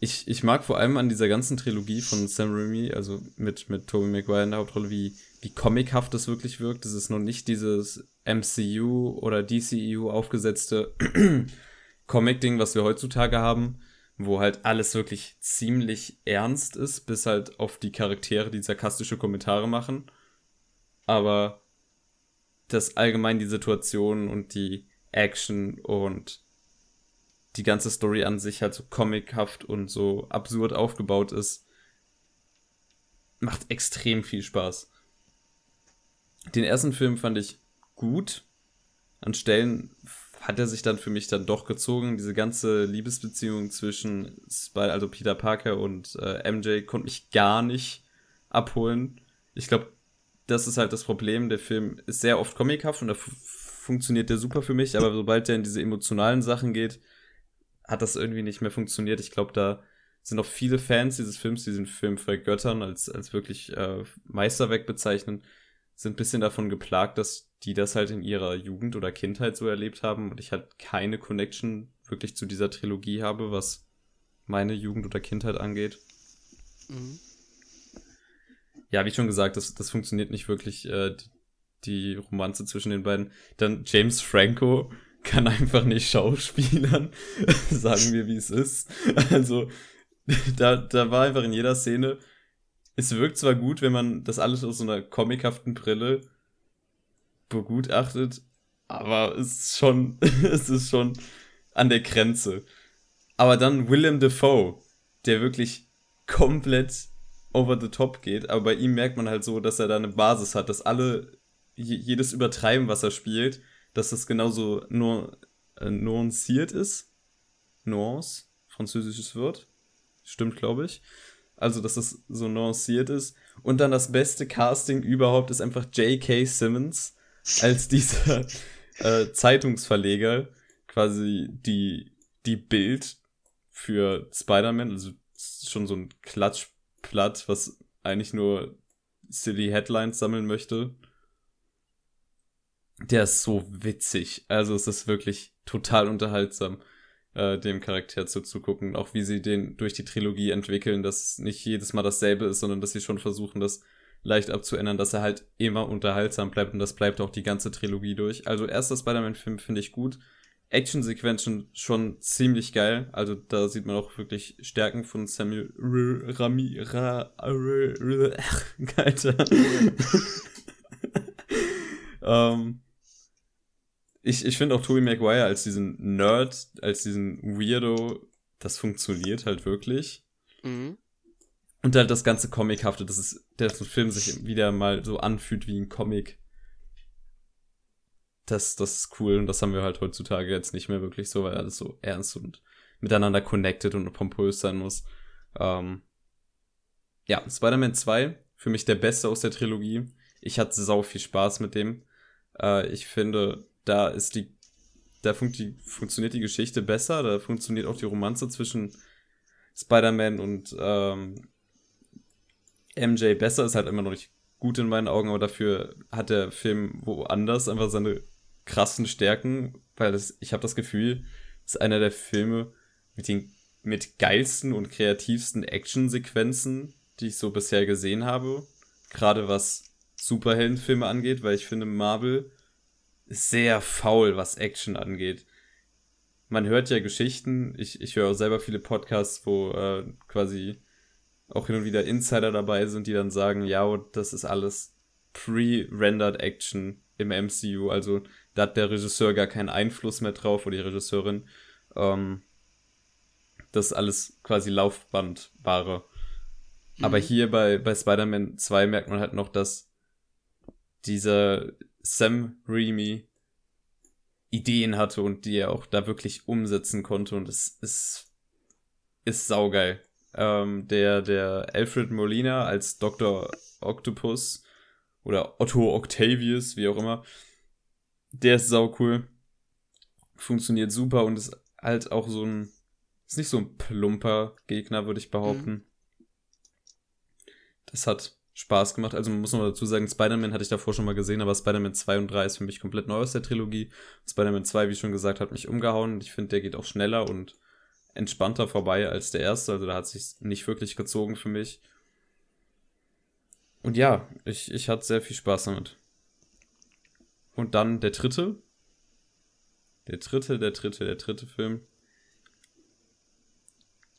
Ich, ich mag vor allem an dieser ganzen Trilogie von Sam Raimi, also mit, mit Tobey Maguire in der Hauptrolle, wie, wie comichaft das wirklich wirkt. Es ist noch nicht dieses MCU oder DCEU aufgesetzte Comic-Ding, was wir heutzutage haben, wo halt alles wirklich ziemlich ernst ist, bis halt auf die Charaktere, die sarkastische Kommentare machen. Aber dass allgemein die Situation und die Action und die ganze Story an sich halt so comichaft und so absurd aufgebaut ist, macht extrem viel Spaß. Den ersten Film fand ich gut. An Stellen hat er sich dann für mich dann doch gezogen. Diese ganze Liebesbeziehung zwischen also Peter Parker und äh, MJ konnte mich gar nicht abholen. Ich glaube, das ist halt das Problem. Der Film ist sehr oft comichaft und da funktioniert der super für mich, aber sobald er in diese emotionalen Sachen geht, hat das irgendwie nicht mehr funktioniert. Ich glaube, da sind auch viele Fans dieses Films, die diesen Film vergöttern, als, als wirklich äh, Meisterwerk bezeichnen, sind ein bisschen davon geplagt, dass die das halt in ihrer Jugend oder Kindheit so erlebt haben und ich halt keine Connection wirklich zu dieser Trilogie habe, was meine Jugend oder Kindheit angeht. Mhm ja, wie schon gesagt, das, das funktioniert nicht wirklich, äh, die, die Romanze zwischen den beiden. Dann James Franco kann einfach nicht schauspielern, sagen wir, wie es ist. Also, da, da war einfach in jeder Szene, es wirkt zwar gut, wenn man das alles aus so einer comichaften Brille begutachtet, aber es ist schon, es ist schon an der Grenze. Aber dann Willem Dafoe, der wirklich komplett over the top geht, aber bei ihm merkt man halt so, dass er da eine Basis hat, dass alle, jedes Übertreiben, was er spielt, dass das genauso nur äh, nuanciert ist. Nuance, französisches Wort. Stimmt, glaube ich. Also, dass das so nuanciert ist. Und dann das beste Casting überhaupt ist einfach J.K. Simmons als dieser äh, Zeitungsverleger, quasi die, die Bild für Spider-Man, also schon so ein Klatsch platt, was eigentlich nur silly Headlines sammeln möchte. Der ist so witzig. Also es ist wirklich total unterhaltsam, äh, dem Charakter zuzugucken. Auch wie sie den durch die Trilogie entwickeln, dass nicht jedes Mal dasselbe ist, sondern dass sie schon versuchen, das leicht abzuändern, dass er halt immer unterhaltsam bleibt und das bleibt auch die ganze Trilogie durch. Also erster Spider-Man-Film finde ich gut. Actionsequenzen schon ziemlich geil. Also da sieht man auch wirklich Stärken von Samuel Rami Ra Alter. ähm, ich ich finde auch Tobey Maguire als diesen Nerd, als diesen Weirdo, das funktioniert halt wirklich. Mhm. Und halt das ganze Comichafte, dass es der Film sich wieder mal so anfühlt wie ein Comic. Das, das ist cool und das haben wir halt heutzutage jetzt nicht mehr wirklich so, weil alles so ernst und miteinander connected und pompös sein muss. Ähm, ja, Spider-Man 2, für mich der beste aus der Trilogie. Ich hatte sau viel Spaß mit dem. Äh, ich finde, da ist die, da funkt die, funktioniert die Geschichte besser, da funktioniert auch die Romanze zwischen Spider-Man und ähm, MJ besser, ist halt immer noch nicht gut in meinen Augen, aber dafür hat der Film woanders einfach seine krassen Stärken, weil das, ich habe das Gefühl, ist einer der Filme mit den mit geilsten und kreativsten Actionsequenzen, die ich so bisher gesehen habe. Gerade was Superheldenfilme angeht, weil ich finde, Marvel sehr faul, was Action angeht. Man hört ja Geschichten, ich, ich höre auch selber viele Podcasts, wo äh, quasi auch hin und wieder Insider dabei sind, die dann sagen, ja, das ist alles pre-rendered Action im MCU. Also da hat der Regisseur gar keinen Einfluss mehr drauf oder die Regisseurin. Ähm, das ist alles quasi Laufbandware. Mhm. Aber hier bei, bei Spider-Man 2 merkt man halt noch, dass dieser Sam Raimi Ideen hatte und die er auch da wirklich umsetzen konnte und es ist, ist saugeil. Ähm, der, der Alfred Molina als Dr. Octopus oder Otto Octavius, wie auch immer, der ist sau cool. Funktioniert super und ist halt auch so ein, ist nicht so ein plumper Gegner, würde ich behaupten. Mhm. Das hat Spaß gemacht. Also man muss noch dazu sagen, Spider-Man hatte ich davor schon mal gesehen, aber Spider-Man 2 und 3 ist für mich komplett neu aus der Trilogie. Spider-Man 2, wie schon gesagt, hat mich umgehauen ich finde, der geht auch schneller und entspannter vorbei als der erste. Also da hat sich nicht wirklich gezogen für mich. Und ja, ich, ich hatte sehr viel Spaß damit. Und dann der dritte. Der dritte, der dritte, der dritte Film.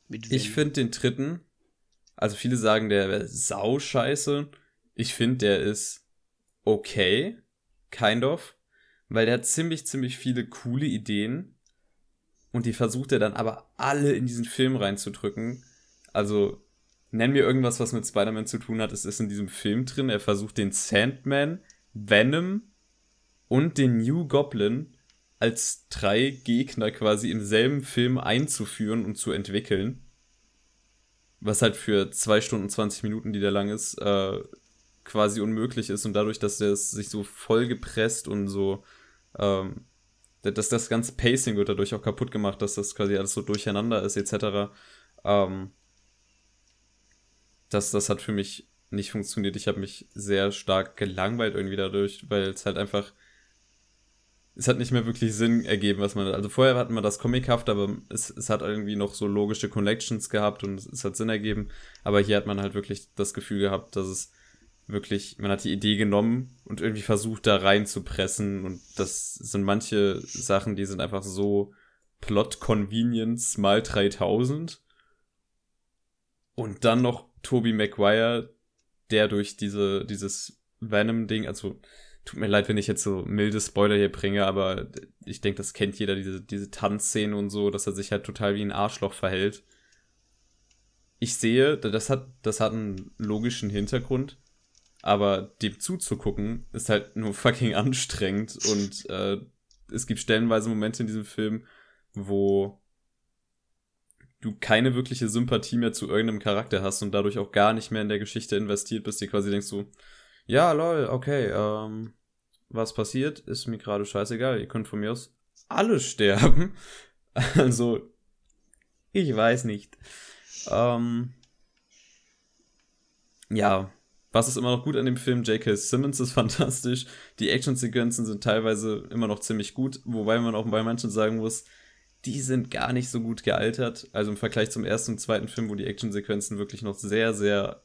ich finde den dritten, also viele sagen, der wäre sau scheiße. Ich finde, der ist okay, kind of, weil der hat ziemlich, ziemlich viele coole Ideen und die versucht er dann aber alle in diesen Film reinzudrücken. Also, nenn mir irgendwas, was mit Spider-Man zu tun hat. Es ist in diesem Film drin. Er versucht den Sandman, Venom und den New Goblin als drei Gegner quasi im selben Film einzuführen und zu entwickeln. Was halt für zwei Stunden 20 Minuten, die der lang ist, äh, quasi unmöglich ist. Und dadurch, dass der sich so voll gepresst und so ähm, dass das ganze Pacing wird dadurch auch kaputt gemacht, dass das quasi alles so durcheinander ist, etc. Ähm, das, das hat für mich nicht funktioniert. Ich habe mich sehr stark gelangweilt irgendwie dadurch, weil es halt einfach. Es hat nicht mehr wirklich Sinn ergeben, was man. Also vorher hatten wir das comichaft, aber es, es hat irgendwie noch so logische Connections gehabt und es, es hat Sinn ergeben. Aber hier hat man halt wirklich das Gefühl gehabt, dass es wirklich, man hat die Idee genommen und irgendwie versucht, da reinzupressen. Und das sind manche Sachen, die sind einfach so Plot Convenience mal 3000. Und dann noch Toby Maguire, der durch diese, dieses Venom-Ding, also tut mir leid, wenn ich jetzt so milde Spoiler hier bringe, aber ich denke, das kennt jeder, diese, diese Tanzszene und so, dass er sich halt total wie ein Arschloch verhält. Ich sehe, das hat, das hat einen logischen Hintergrund aber dem zuzugucken ist halt nur fucking anstrengend und äh, es gibt stellenweise Momente in diesem Film, wo du keine wirkliche Sympathie mehr zu irgendeinem Charakter hast und dadurch auch gar nicht mehr in der Geschichte investiert bist, dir quasi denkst du, ja, lol, okay, ähm, was passiert, ist mir gerade scheißegal, ihr könnt von mir aus alle sterben. Also, ich weiß nicht. Ähm, ja, was ist immer noch gut an dem Film? J.K. Simmons ist fantastisch. Die Actionsequenzen sind teilweise immer noch ziemlich gut, wobei man auch bei manchen sagen muss, die sind gar nicht so gut gealtert. Also im Vergleich zum ersten und zweiten Film, wo die Actionsequenzen wirklich noch sehr, sehr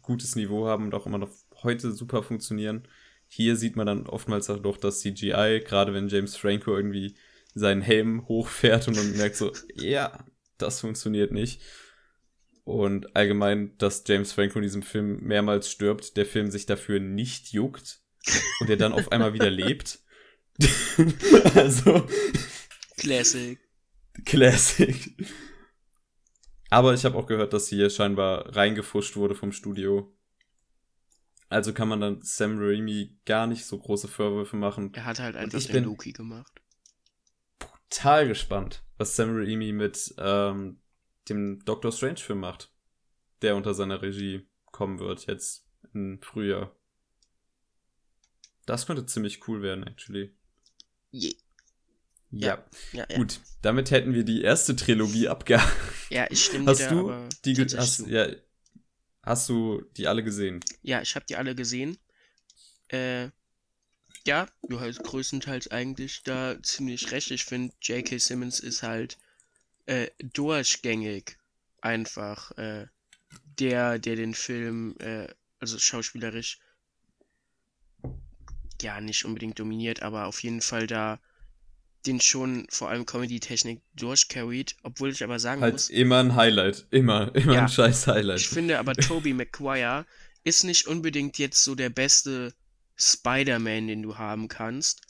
gutes Niveau haben und auch immer noch heute super funktionieren. Hier sieht man dann oftmals auch doch das CGI, gerade wenn James Franco irgendwie seinen Helm hochfährt und man merkt so, ja, das funktioniert nicht. Und allgemein, dass James Franco in diesem Film mehrmals stirbt, der Film sich dafür nicht juckt und er dann auf einmal wieder lebt. also. Classic. Classic. Aber ich habe auch gehört, dass hier scheinbar reingefuscht wurde vom Studio. Also kann man dann Sam Raimi gar nicht so große Vorwürfe machen. Er hat halt einfach den Loki gemacht. Total gespannt, was Sam Raimi mit ähm, dem Doctor Strange Film macht, der unter seiner Regie kommen wird jetzt im Frühjahr. Das könnte ziemlich cool werden, actually. Je. Ja, Ja, ja. gut. Damit hätten wir die erste Trilogie abgehakt. Ja, ich stimme Hast dir du die hast, zu. ja, hast du die alle gesehen? Ja, ich habe die alle gesehen. Äh, ja, du hast größtenteils eigentlich da ziemlich recht. Ich finde, J.K. Simmons ist halt äh, durchgängig einfach äh, der, der den Film, äh, also schauspielerisch, ja, nicht unbedingt dominiert, aber auf jeden Fall da den schon vor allem Comedy-Technik durchcarried, obwohl ich aber sagen Halt muss, immer ein Highlight. Immer, immer Ja. ein scheiß Highlight. Ich finde aber, Tobey Maguire ist nicht unbedingt jetzt so der beste Spider-Man, den du haben kannst.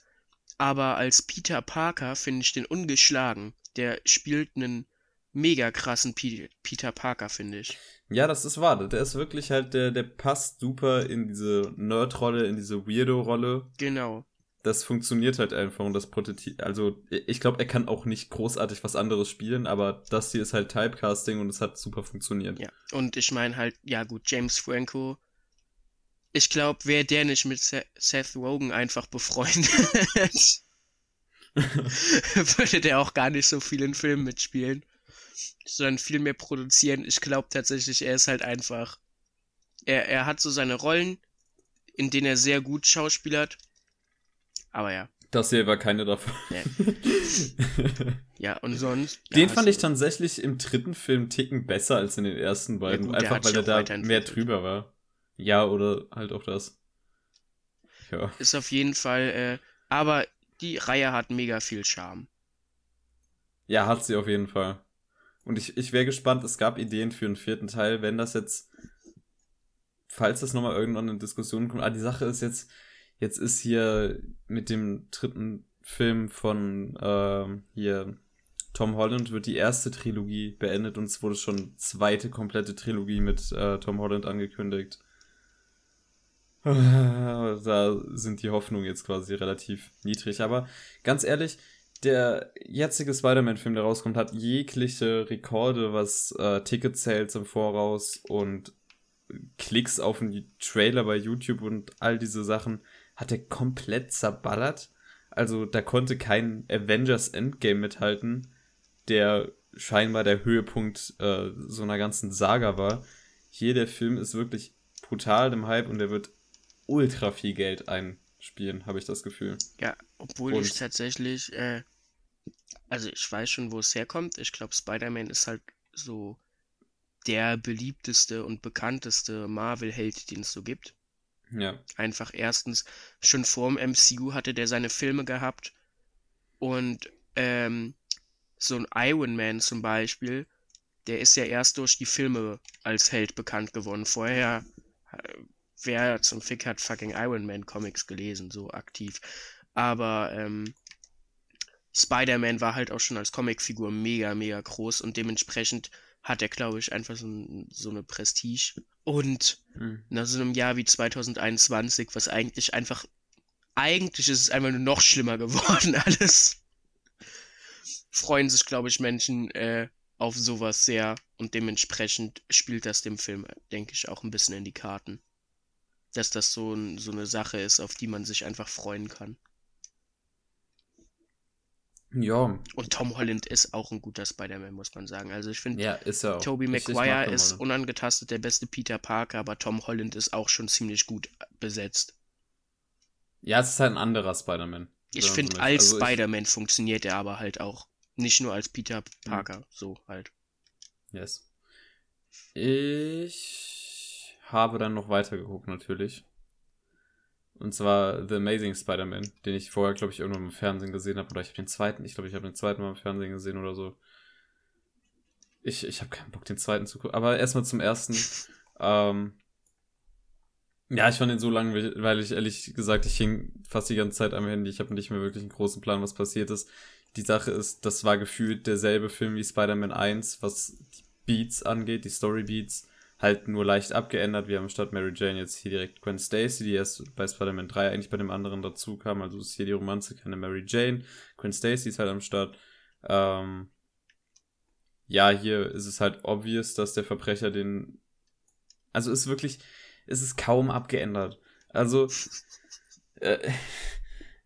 Aber als Peter Parker finde ich den ungeschlagen. Der spielt einen mega krassen Pe Peter Parker, finde ich. Ja, das ist wahr. Der ist wirklich halt, der, der passt super in diese Nerd-Rolle, in diese Weirdo-Rolle. Genau. Das funktioniert halt einfach und das Prototyp. Also, ich glaube, er kann auch nicht großartig was anderes spielen, aber das hier ist halt Typecasting und es hat super funktioniert. Ja. Und ich meine halt, ja gut, James Franco. Ich glaube, wäre der nicht mit Se Seth Rogen einfach befreundet, würde der auch gar nicht so viel in Filmen mitspielen, sondern viel mehr produzieren. Ich glaube tatsächlich, er ist halt einfach. Er, er hat so seine Rollen, in denen er sehr gut schauspielert. Aber ja, Das hier war keine davon. ja, und sonst. Den ja, fand so- ich tatsächlich im dritten Film Ticken besser als in den ersten beiden. gut, der einfach weil er da mehr drüber war. Ja, oder halt auch das. Ja. Ist auf jeden Fall, äh, aber die Reihe hat mega viel Charme. Ja, hat sie auf jeden Fall. Und ich, ich wäre gespannt, es gab Ideen für einen vierten Teil, wenn das jetzt, falls das nochmal irgendwann in Diskussion kommt. Ah, die Sache ist jetzt, jetzt ist hier mit dem dritten Film von ähm, hier Tom Holland wird die erste Trilogie beendet und es wurde schon zweite komplette Trilogie mit äh, Tom Holland angekündigt. Da sind die Hoffnungen jetzt quasi relativ niedrig. Aber ganz ehrlich, der jetzige Spider-Man-Film, der rauskommt, hat jegliche Rekorde, was äh, Ticket-Sales im Voraus und Klicks auf den Trailer bei YouTube und all diese Sachen, hat er komplett zerballert. Also da konnte kein Avengers Endgame mithalten, der scheinbar der Höhepunkt äh, so einer ganzen Saga war. Hier der Film ist wirklich brutal im Hype und der wird ultra viel Geld einspielen, habe ich das Gefühl. Ja, obwohl Und- ich tatsächlich, äh, also ich weiß schon, wo es herkommt. Ich glaube, Spider-Man ist halt so der beliebteste und bekannteste Marvel-Held, den es so gibt. Ja. Einfach erstens, schon vor dem MCU hatte der seine Filme gehabt und ähm, so ein Iron Man zum Beispiel, der ist ja erst durch die Filme als Held bekannt geworden. Vorher, äh, wer zum Fick hat fucking Iron Man Comics gelesen, so aktiv. Aber ähm, Spider-Man war halt auch schon als Comicfigur mega, mega groß und dementsprechend hat er, glaube ich, einfach so, ein, so eine Prestige. Und Hm. nach so einem Jahr wie 2021, was eigentlich einfach, eigentlich ist es einfach nur noch schlimmer geworden alles, freuen sich, glaube ich, Menschen äh, auf sowas sehr und dementsprechend spielt das dem Film, denke ich, auch ein bisschen in die Karten. Dass das so, ein, so eine Sache ist, auf die man sich einfach freuen kann. Ja, Und Tom Holland ist auch ein guter Spider-Man, muss man sagen. Also ich finde, ja, ist er auch. Tobey Maguire ist unangetastet der beste Peter Parker, aber Tom Holland ist auch schon ziemlich gut besetzt. Ja, es ist halt ein anderer Spider-Man. Ich finde, als. Also Spider-Man funktioniert er aber halt auch. Nicht nur als Peter Parker, so halt. Yes. Ich habe dann noch weitergeguckt, natürlich. Und zwar The Amazing Spider-Man, den ich vorher, glaube ich, irgendwann im Fernsehen gesehen habe. Oder ich habe den zweiten, ich glaube, ich habe den zweiten Mal im Fernsehen gesehen oder so. Ich, ich habe keinen Bock, den zweiten zu gucken. Aber erstmal zum ersten. ähm, ja, ich fand den so langweilig, weil ich ehrlich gesagt, ich hing fast die ganze Zeit am Handy. Ich habe nicht mehr wirklich einen großen Plan, was passiert ist. Die Sache ist, das war gefühlt derselbe Film wie Spider-Man 1, was die Beats angeht, die Story Beats halt nur leicht abgeändert. Wir haben statt Mary Jane jetzt hier direkt Gwen Stacy, die erst bei Spider-Man 3 eigentlich bei dem anderen dazu kam. Also ist hier die Romanze keine Mary Jane. Gwen Stacy ist halt am Start. Ähm, ja, hier ist es halt obvious, dass der Verbrecher den. Also ist wirklich, ist es kaum abgeändert. Also, äh,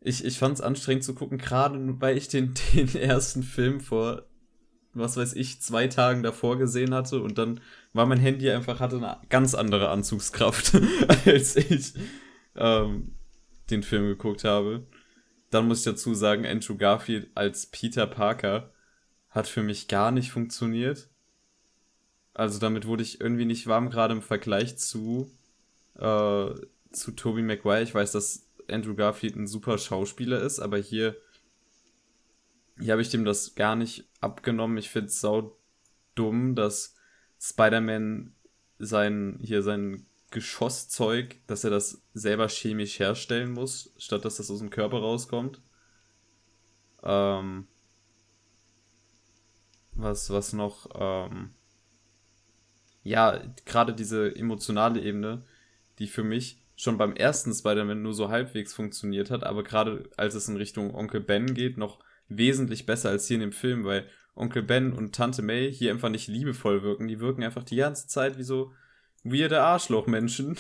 ich, ich fand es anstrengend zu gucken, gerade weil ich den, den ersten Film vor, was weiß ich, zwei Tagen davor gesehen hatte und dann war mein Handy einfach, hatte eine ganz andere Anzugskraft, als ich ähm, den Film geguckt habe. Dann muss ich dazu sagen, Andrew Garfield als Peter Parker hat für mich gar nicht funktioniert. Also damit wurde ich irgendwie nicht warm, gerade im Vergleich zu, äh, zu Tobey Maguire. Ich weiß, dass Andrew Garfield ein super Schauspieler ist, aber hier, hier habe ich dem das gar nicht abgenommen. Ich finde es sau dumm, dass Spider-Man sein, hier sein Geschosszeug, dass er das selber chemisch herstellen muss, statt dass das aus dem Körper rauskommt. Ähm, was, was noch, ähm, ja, gerade diese emotionale Ebene, die für mich schon beim ersten Spider-Man nur so halbwegs funktioniert hat, aber gerade als es in Richtung Onkel Ben geht, noch wesentlich besser als hier in dem Film, weil Onkel Ben und Tante May hier einfach nicht liebevoll wirken. Die wirken einfach die ganze Zeit wie so weirde Arschlochmenschen.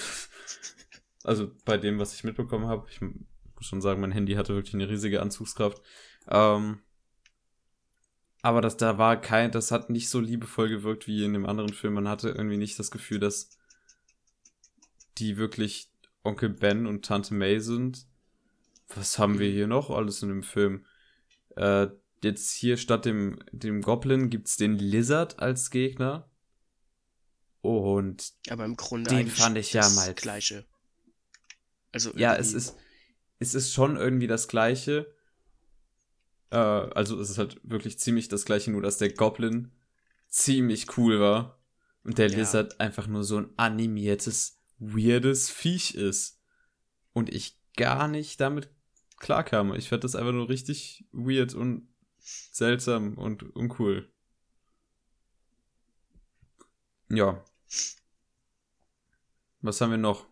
also bei dem, was ich mitbekommen habe. Ich muss schon sagen, mein Handy hatte wirklich eine riesige Anzugskraft. Ähm, aber das da war kein, das hat nicht so liebevoll gewirkt wie in dem anderen Film. Man hatte irgendwie nicht das Gefühl, dass die wirklich Onkel Ben und Tante May sind. Was haben wir hier noch alles in dem Film? Äh, jetzt hier statt dem, dem Goblin gibt's den Lizard als Gegner. Und Aber im Grunde den fand ich ja das mal. Gleiche. Also Ja, es ist, es ist schon irgendwie das Gleiche. Äh, also es ist halt wirklich ziemlich das Gleiche, nur dass der Goblin ziemlich cool war. Und der Ja. Lizard einfach nur so ein animiertes, weirdes Viech ist. Und ich gar nicht damit klarkam. Ich fand das einfach nur richtig weird und seltsam und uncool. Ja. Was haben wir noch?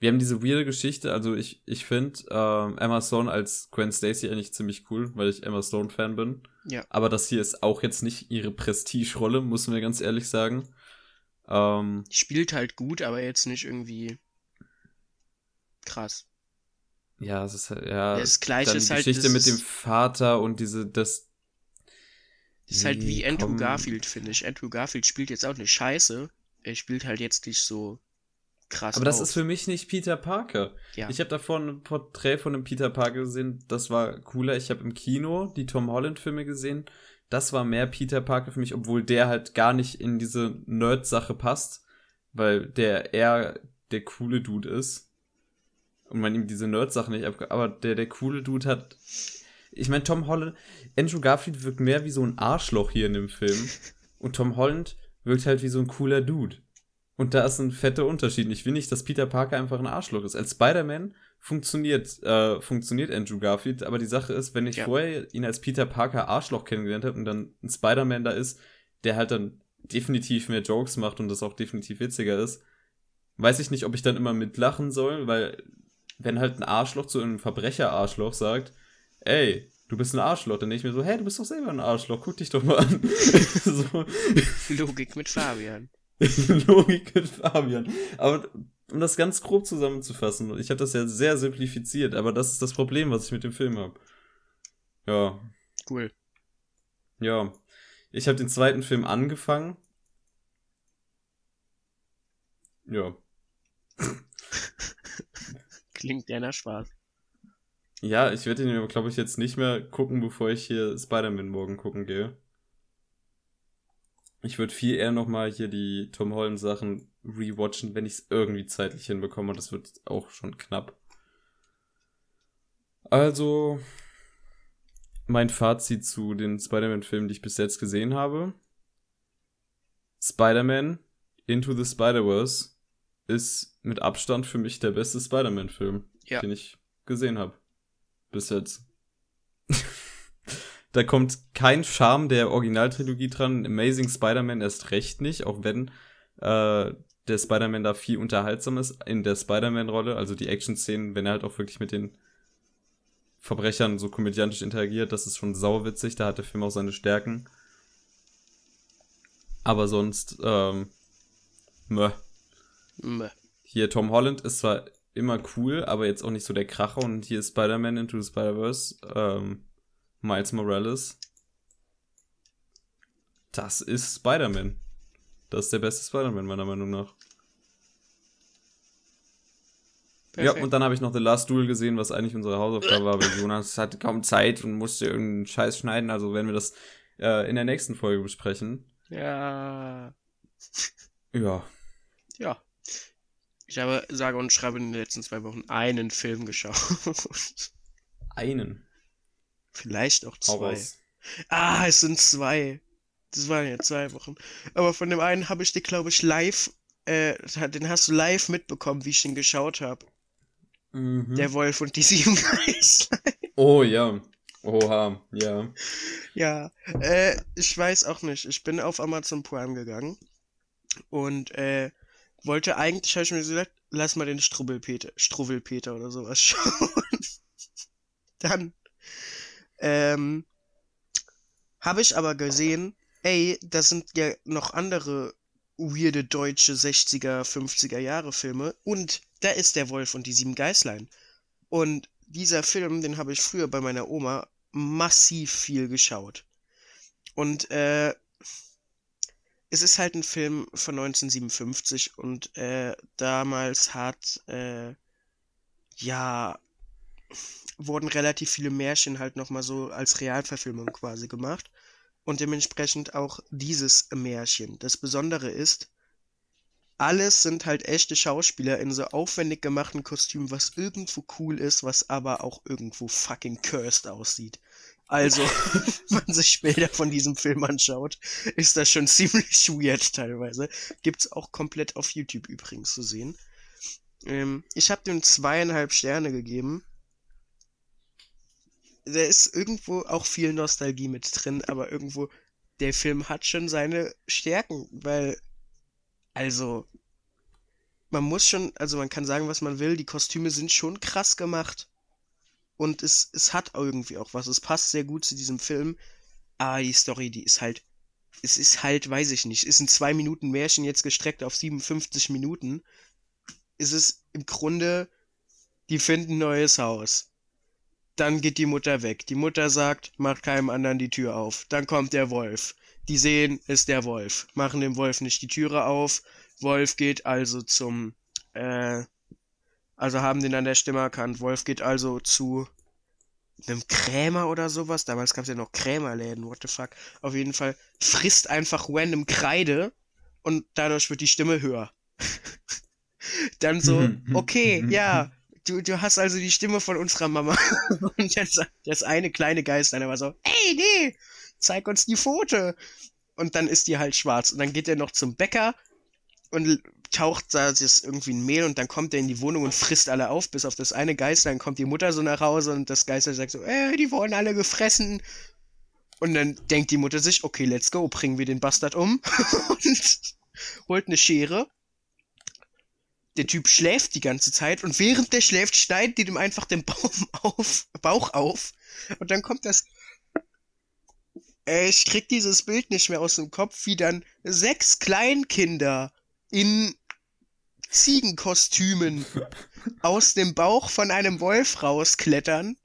Wir haben diese weirde Geschichte, also ich, ich finde ähm, Emma Stone als Gwen Stacy eigentlich ziemlich cool, weil ich Emma Stone-Fan bin. Ja. Aber das hier ist auch jetzt nicht ihre Prestige-Rolle, muss man ganz ehrlich sagen. Ähm, spielt halt gut, aber jetzt nicht irgendwie krass. Ja, es ist halt, ja. Das Gleiche dann ist die halt Geschichte mit dem Vater und diese, das. Ist halt wie Andrew komm. Garfield, finde ich. Andrew Garfield spielt jetzt auch nicht scheiße. Er spielt halt jetzt nicht so krass. Aber das auf. ist für mich nicht Peter Parker. Ja. Ich habe davor ein Porträt von einem Peter Parker gesehen, das war cooler. Ich habe im Kino die Tom Holland-Filme gesehen. Das war mehr Peter Parker für mich, obwohl der halt gar nicht in diese Nerd-Sache passt, weil der eher der coole Dude ist. Und man ihm diese Nerd-Sache nicht abge... Aber der, der coole Dude hat. Ich meine, Tom Holland. Andrew Garfield wirkt mehr wie so ein Arschloch hier in dem Film. Und Tom Holland wirkt halt wie so ein cooler Dude. Und da ist ein fetter Unterschied. Ich will nicht, dass Peter Parker einfach ein Arschloch ist. Als Spider-Man funktioniert, äh, funktioniert Andrew Garfield, aber die Sache ist, wenn ich Ja. vorher ihn als Peter Parker Arschloch kennengelernt habe und dann ein Spider-Man da ist, der halt dann definitiv mehr Jokes macht und das auch definitiv witziger ist, weiß ich nicht, ob ich dann immer mitlachen soll, weil wenn halt ein Arschloch zu einem Verbrecher-Arschloch sagt, ey, du bist ein Arschloch, dann denke ich mir so, hey, du bist doch selber ein Arschloch, guck dich doch mal an. so. Logik mit Fabian. Logik mit Fabian. Aber um das ganz grob zusammenzufassen, ich habe das ja sehr simplifiziert, aber das ist das Problem, was ich mit dem Film habe. Ja, Cool. ja. Ich habe den zweiten Film angefangen. Ja. Klingt der nach Spaß. Ja, ich werde ihn, glaube ich, jetzt nicht mehr gucken, bevor ich hier Spider-Man morgen gucken gehe. Ich würde viel eher nochmal hier die Tom Holland Sachen rewatchen, wenn ich es irgendwie zeitlich hinbekomme. Und das wird auch schon knapp. Also, mein Fazit zu den Spider-Man-Filmen, die ich bis jetzt gesehen habe. Spider-Man Into the Spider-Verse ist mit Abstand für mich der beste Spider-Man-Film, Ja. den ich gesehen habe. Bis jetzt. da kommt kein Charme der Originaltrilogie dran. Amazing Spider-Man erst recht nicht, auch wenn äh, der Spider-Man da viel unterhaltsam ist in der Spider-Man-Rolle. Also die Action-Szenen, wenn er halt auch wirklich mit den Verbrechern so komödiantisch interagiert, das ist schon sauwitzig. Da hat der Film auch seine Stärken. Aber sonst, ähm, meh. Hier Tom Holland ist zwar immer cool, aber jetzt auch nicht so der Kracher. Und hier ist Spider-Man Into the Spider-Verse, ähm, Miles Morales. Das ist Spider-Man. Das ist der beste Spider-Man, meiner Meinung nach. Perfekt. Ja, und dann habe ich noch The Last Duel gesehen, was eigentlich unsere Hausaufgabe war, weil Jonas hatte kaum Zeit und musste irgendeinen Scheiß schneiden. Also werden wir das äh, in der nächsten Folge besprechen. ja. Ja. Ja. Ich habe sage und schreibe in den letzten zwei Wochen einen Film geschaut. Einen. Vielleicht auch zwei. Ah, es sind zwei. Das waren ja zwei Wochen. Aber von dem einen habe ich dir, glaube ich, live, äh, den hast du live mitbekommen, wie ich den geschaut habe. Mhm. Der Wolf und die sieben Geister. Oh ja. Oha, ja. Ja, äh, ich weiß auch nicht. Ich bin auf Amazon Prime gegangen und äh, wollte eigentlich, habe ich mir gesagt, lass mal den Strubbelpeter, Struwwelpeter oder sowas schauen. Dann ähm, habe ich aber gesehen, ey, das sind ja noch andere weirde deutsche 60er, 50er Jahre Filme und da ist der Wolf und die sieben Geißlein. Und dieser Film, den habe ich früher bei meiner Oma massiv viel geschaut. Und äh, es ist halt ein Film von 1957 und äh, damals hat äh, ja wurden relativ viele Märchen halt nochmal so als Realverfilmung quasi gemacht. Und dementsprechend auch dieses Märchen. Das Besondere ist, alles sind halt echte Schauspieler in so aufwendig gemachten Kostümen, was irgendwo cool ist, was aber auch irgendwo fucking cursed aussieht. Also, wenn man sich Bilder von diesem Film anschaut, ist das schon ziemlich weird teilweise. Gibt's auch komplett auf YouTube übrigens zu sehen. Ähm, ich habe dem zweieinhalb Sterne gegeben. Da ist irgendwo auch viel Nostalgie mit drin, aber irgendwo, der Film hat schon seine Stärken, weil, also, man muss schon, also man kann sagen, was man will, die Kostüme sind schon krass gemacht. Und es, es hat irgendwie auch was. Es passt sehr gut zu diesem Film. Aber die Story, die ist halt, es ist halt, weiß ich nicht, ist ein zwei Minuten Märchen jetzt gestreckt auf 57 Minuten. Es ist im Grunde, die finden ein neues Haus. Dann geht die Mutter weg. Die Mutter sagt, macht keinem anderen die Tür auf. Dann kommt der Wolf. Die sehen, ist der Wolf. Machen dem Wolf nicht die Türe auf. Wolf geht also zum, äh, also haben den an der Stimme erkannt. Wolf geht also zu einem Krämer oder sowas. Damals gab es ja noch Krämerläden, what the fuck. Auf jeden Fall frisst einfach random Kreide und dadurch wird die Stimme höher. Dann so, okay, ja, du, du hast also die Stimme von unserer Mama. Und dann sagt das eine kleine Geist dann aber so, ey, nee, zeig uns die Pfote. Und dann ist die halt schwarz. Und dann geht er noch zum Bäcker und taucht da das irgendwie ein Mehl und dann kommt er in die Wohnung und frisst alle auf, bis auf das eine Geist. Dann kommt die Mutter so nach Hause und das Geister sagt so, äh, die wurden alle gefressen. Und dann denkt die Mutter sich, okay, let's go, bringen wir den Bastard um und holt eine Schere. Der Typ schläft die ganze Zeit und während der schläft, schneidet die dem einfach den Baum auf, Bauch auf. Und dann kommt das. Ich krieg dieses Bild nicht mehr aus dem Kopf, wie dann sechs Kleinkinder in Ziegenkostümen aus dem Bauch von einem Wolf rausklettern,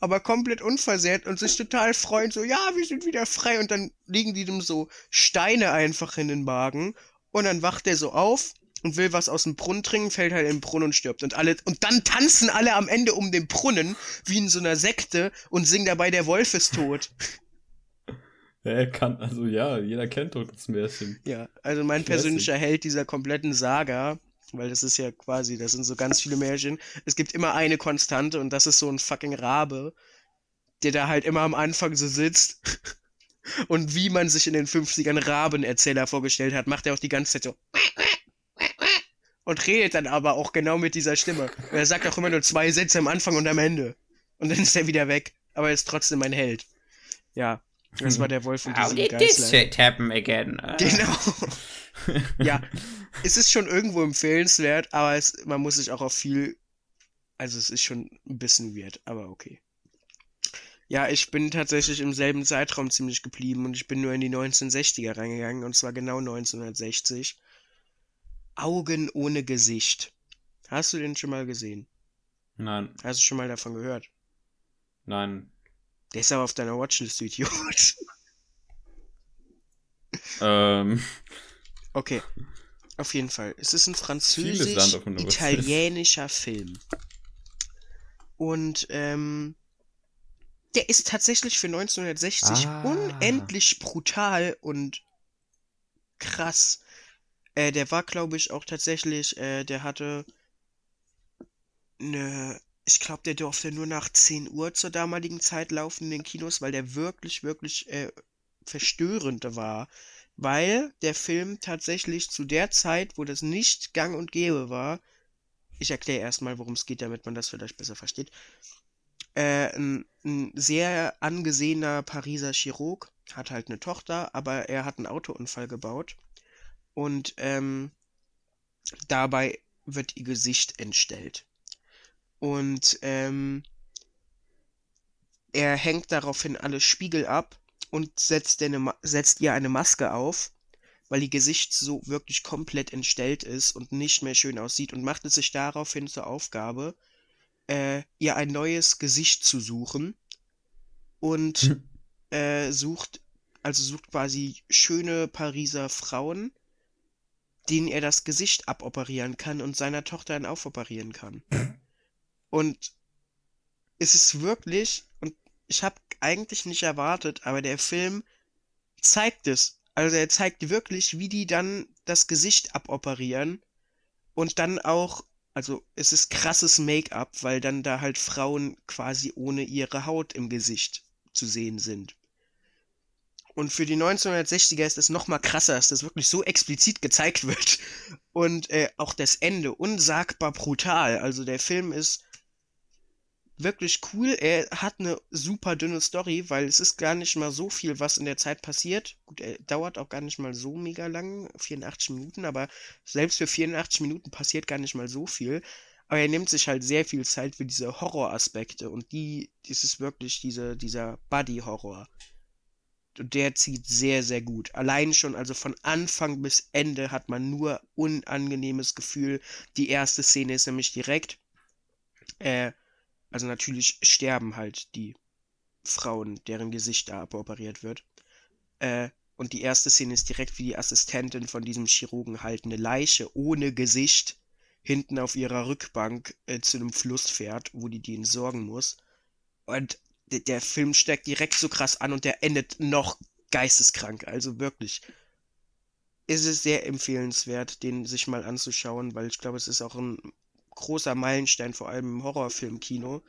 aber komplett unversehrt und sich total freuen, so, ja, wir sind wieder frei. Und dann liegen die dem so Steine einfach in den Magen und dann wacht er so auf und will was aus dem Brunnen trinken, fällt halt in den Brunnen und stirbt. Und alle, und dann tanzen alle am Ende um den Brunnen, wie in so einer Sekte, und singen dabei, der Wolf ist tot. Er kann, also ja, jeder kennt doch das Märchen. Ja, also mein persönlicher Held dieser kompletten Saga, weil das ist ja quasi, das sind so ganz viele Märchen. Es gibt immer eine Konstante und das ist so ein fucking Rabe, der da halt immer am Anfang so sitzt. Und wie man sich in den 50ern Rabenerzähler vorgestellt hat, macht er auch die ganze Zeit so. Und redet dann aber auch genau mit dieser Stimme. Und er sagt auch immer nur zwei Sätze am Anfang und am Ende. Und dann ist er wieder weg. Aber er ist trotzdem mein Held. Ja, das war der Wolf und did this Geißlein. shit happen again? Genau. ja, es ist schon irgendwo empfehlenswert, aber es, man muss sich auch auf viel. Also, es ist schon ein bisschen weird, aber okay. Ja, ich bin tatsächlich im selben Zeitraum ziemlich geblieben und ich bin nur in die 1960er reingegangen und zwar genau 1960. Augen ohne Gesicht. Hast du den schon mal gesehen? Nein, Hast du schon mal davon gehört? nein. Der ist aber auf deiner Watchlist, du Idiot. Ähm, Okay. Auf jeden Fall. Es ist ein französisch-italienischer Film. Und ähm, der ist tatsächlich für 1960 Ah. unendlich brutal und krass. Äh, der war, glaube ich, auch tatsächlich, äh, der hatte eine, ich glaube, der durfte nur nach 10 Uhr zur damaligen Zeit laufen in den Kinos, weil der wirklich, wirklich äh, verstörend war. Weil der Film tatsächlich zu der Zeit, wo das nicht gang und gäbe war, ich erkläre erstmal, worum es geht, damit man das vielleicht besser versteht. Äh, ein, ein sehr angesehener Pariser Chirurg hat halt eine Tochter, aber er hat einen Autounfall gebaut und ähm, dabei wird ihr Gesicht entstellt. Und ähm, er hängt daraufhin alle Spiegel ab und setzt, ihr eine, setzt ihr eine Maske auf, weil ihr Gesicht so wirklich komplett entstellt ist und nicht mehr schön aussieht und macht es sich daraufhin zur Aufgabe, äh, ihr ein neues Gesicht zu suchen und äh, sucht, also sucht quasi schöne Pariser Frauen, denen er das Gesicht aboperieren kann und seiner Tochter dann aufoperieren kann. Und es ist wirklich, und ich habe eigentlich nicht erwartet, aber der Film zeigt es. Also er zeigt wirklich, wie die dann das Gesicht aboperieren und dann auch, also es ist krasses Make-up, weil dann da halt Frauen quasi ohne ihre Haut im Gesicht zu sehen sind. Und für die 1960er ist es noch mal krasser, dass das wirklich so explizit gezeigt wird. Und äh, auch das Ende unsagbar brutal. Also der Film ist wirklich cool. Er hat eine super dünne Story, weil es ist gar nicht mal so viel, was in der Zeit passiert. Gut, er dauert auch gar nicht mal so mega lang, 84 Minuten, aber selbst für 84 Minuten passiert gar nicht mal so viel. Aber er nimmt sich halt sehr viel Zeit für diese Horroraspekte und die, das ist wirklich diese, dieser Buddy-Horror. Und der zieht sehr, sehr gut. Allein schon, also von Anfang bis Ende hat man nur unangenehmes Gefühl. Die erste Szene ist nämlich direkt, äh, also natürlich sterben halt die Frauen, deren Gesicht da aboperiert wird. Äh, und die erste Szene ist direkt wie die Assistentin von diesem Chirurgen halt eine Leiche ohne Gesicht hinten auf ihrer Rückbank äh, zu einem Fluss fährt, wo die die entsorgen muss. Und der, Film steckt direkt so krass an und der endet noch geisteskrank. Also wirklich. Ist es sehr empfehlenswert, den sich mal anzuschauen, weil ich glaube, es ist auch ein großer Meilenstein, vor allem im Horrorfilmkino,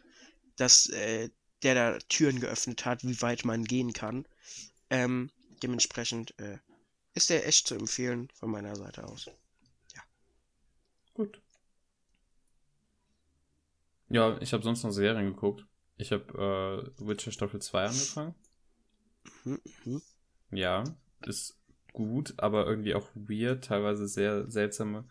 dass äh, der da Türen geöffnet hat, wie weit man gehen kann. Ähm, dementsprechend äh, ist der echt zu empfehlen von meiner Seite aus. Gut. Ja, ich habe sonst noch Serien geguckt. Ich habe äh, Witcher Staffel 2 angefangen. Mhm, mhm. Ja, ist gut, aber irgendwie auch weird, teilweise sehr seltsame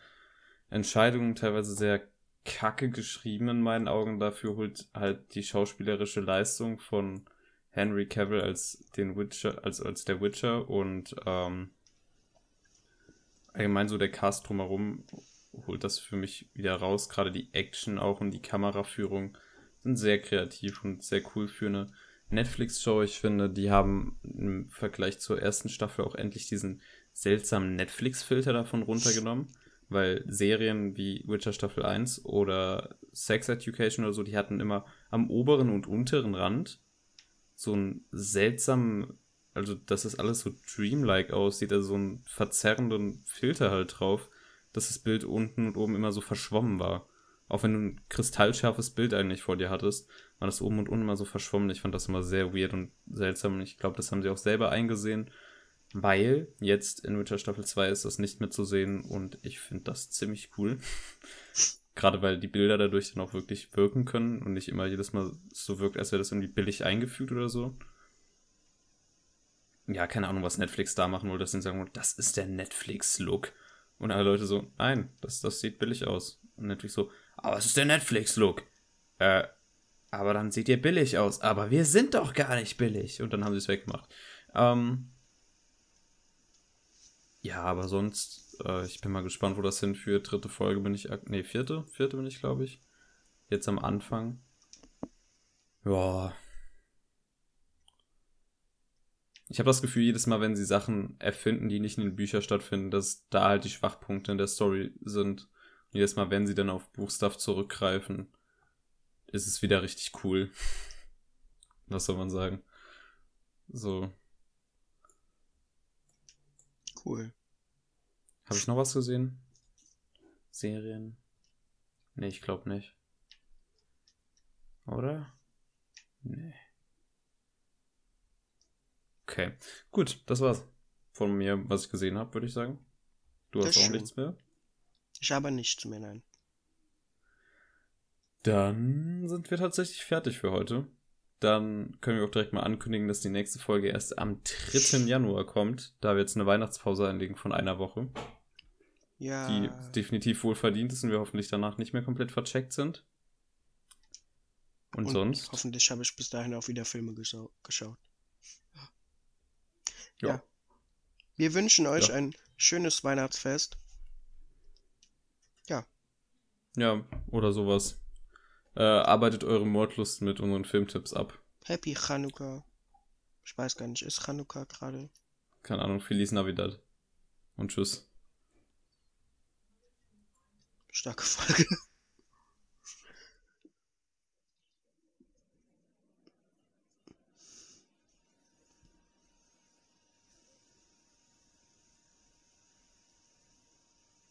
Entscheidungen, teilweise sehr kacke geschrieben in meinen Augen. Dafür holt halt die schauspielerische Leistung von Henry Cavill als den Witcher, als, als der Witcher und ähm, allgemein so der Cast drumherum holt das für mich wieder raus. Gerade die Action auch und die Kameraführung sind sehr kreativ und sehr cool für eine Netflix-Show. Ich finde, die haben im Vergleich zur ersten Staffel auch endlich diesen seltsamen Netflix-Filter davon runtergenommen, weil Serien wie Witcher Staffel 1 oder Sex Education oder so, die hatten immer am oberen und unteren Rand so einen seltsamen also dass das alles so dreamlike aussieht, also so einen verzerrenden Filter halt drauf, dass das Bild unten und oben immer so verschwommen war. Auch wenn du ein kristallscharfes Bild eigentlich vor dir hattest, war das oben und unten immer so verschwommen. Ich fand das immer sehr weird und seltsam und ich glaube, das haben sie auch selber eingesehen, weil jetzt in Witcher Staffel 2 ist das nicht mehr zu sehen und ich finde das ziemlich cool. Gerade weil die Bilder dadurch dann auch wirklich wirken können und nicht immer jedes Mal so wirkt, als wäre das irgendwie billig eingefügt oder so. Ja, keine Ahnung, was Netflix da machen wollte, dass sie sagen, das ist der Netflix-Look. Und alle Leute so, nein, das, das sieht billig aus. Und Netflix so, aber es ist der Netflix-Look. Äh, aber dann sieht ihr billig aus. Aber wir sind doch gar nicht billig. Und dann haben sie es weggemacht. Ähm, ja, aber sonst, äh, ich bin mal gespannt, wo das hinführt. Dritte Folge bin ich, nee, vierte, vierte bin ich, glaube ich. Jetzt am Anfang. Ja. Ich habe das Gefühl, jedes Mal, wenn sie Sachen erfinden, die nicht in den Büchern stattfinden, dass da halt die Schwachpunkte in der Story sind. Und jedes Mal, wenn sie dann auf Buchstaff zurückgreifen, ist es wieder richtig cool. Was soll man sagen? So. Cool. Habe ich noch was gesehen? Serien? Nee, ich glaube nicht. Oder? Nee. Okay. Gut, das war's von mir, was ich gesehen habe, würde ich sagen. Du Das hast auch schön. nichts mehr? Ich habe nichts mehr, nein. Dann sind wir tatsächlich fertig für heute. Dann können wir auch direkt mal ankündigen, dass die nächste Folge erst am 3. Januar kommt, da wir jetzt eine Weihnachtspause einlegen von einer Woche, Ja. die definitiv wohl verdient ist und wir hoffentlich danach nicht mehr komplett vercheckt sind. Und, und sonst? Hoffentlich habe ich bis dahin auch wieder Filme geschau geschaut. Ja. Ja. Wir wünschen euch Ja. ein schönes Weihnachtsfest. Ja. Ja, oder sowas. Äh, arbeitet eure Mordlust mit unseren Filmtipps ab. Happy Chanukka. Ich weiß gar nicht, ist Chanukka gerade? Keine Ahnung, Feliz Navidad. Und tschüss. Starke Folge.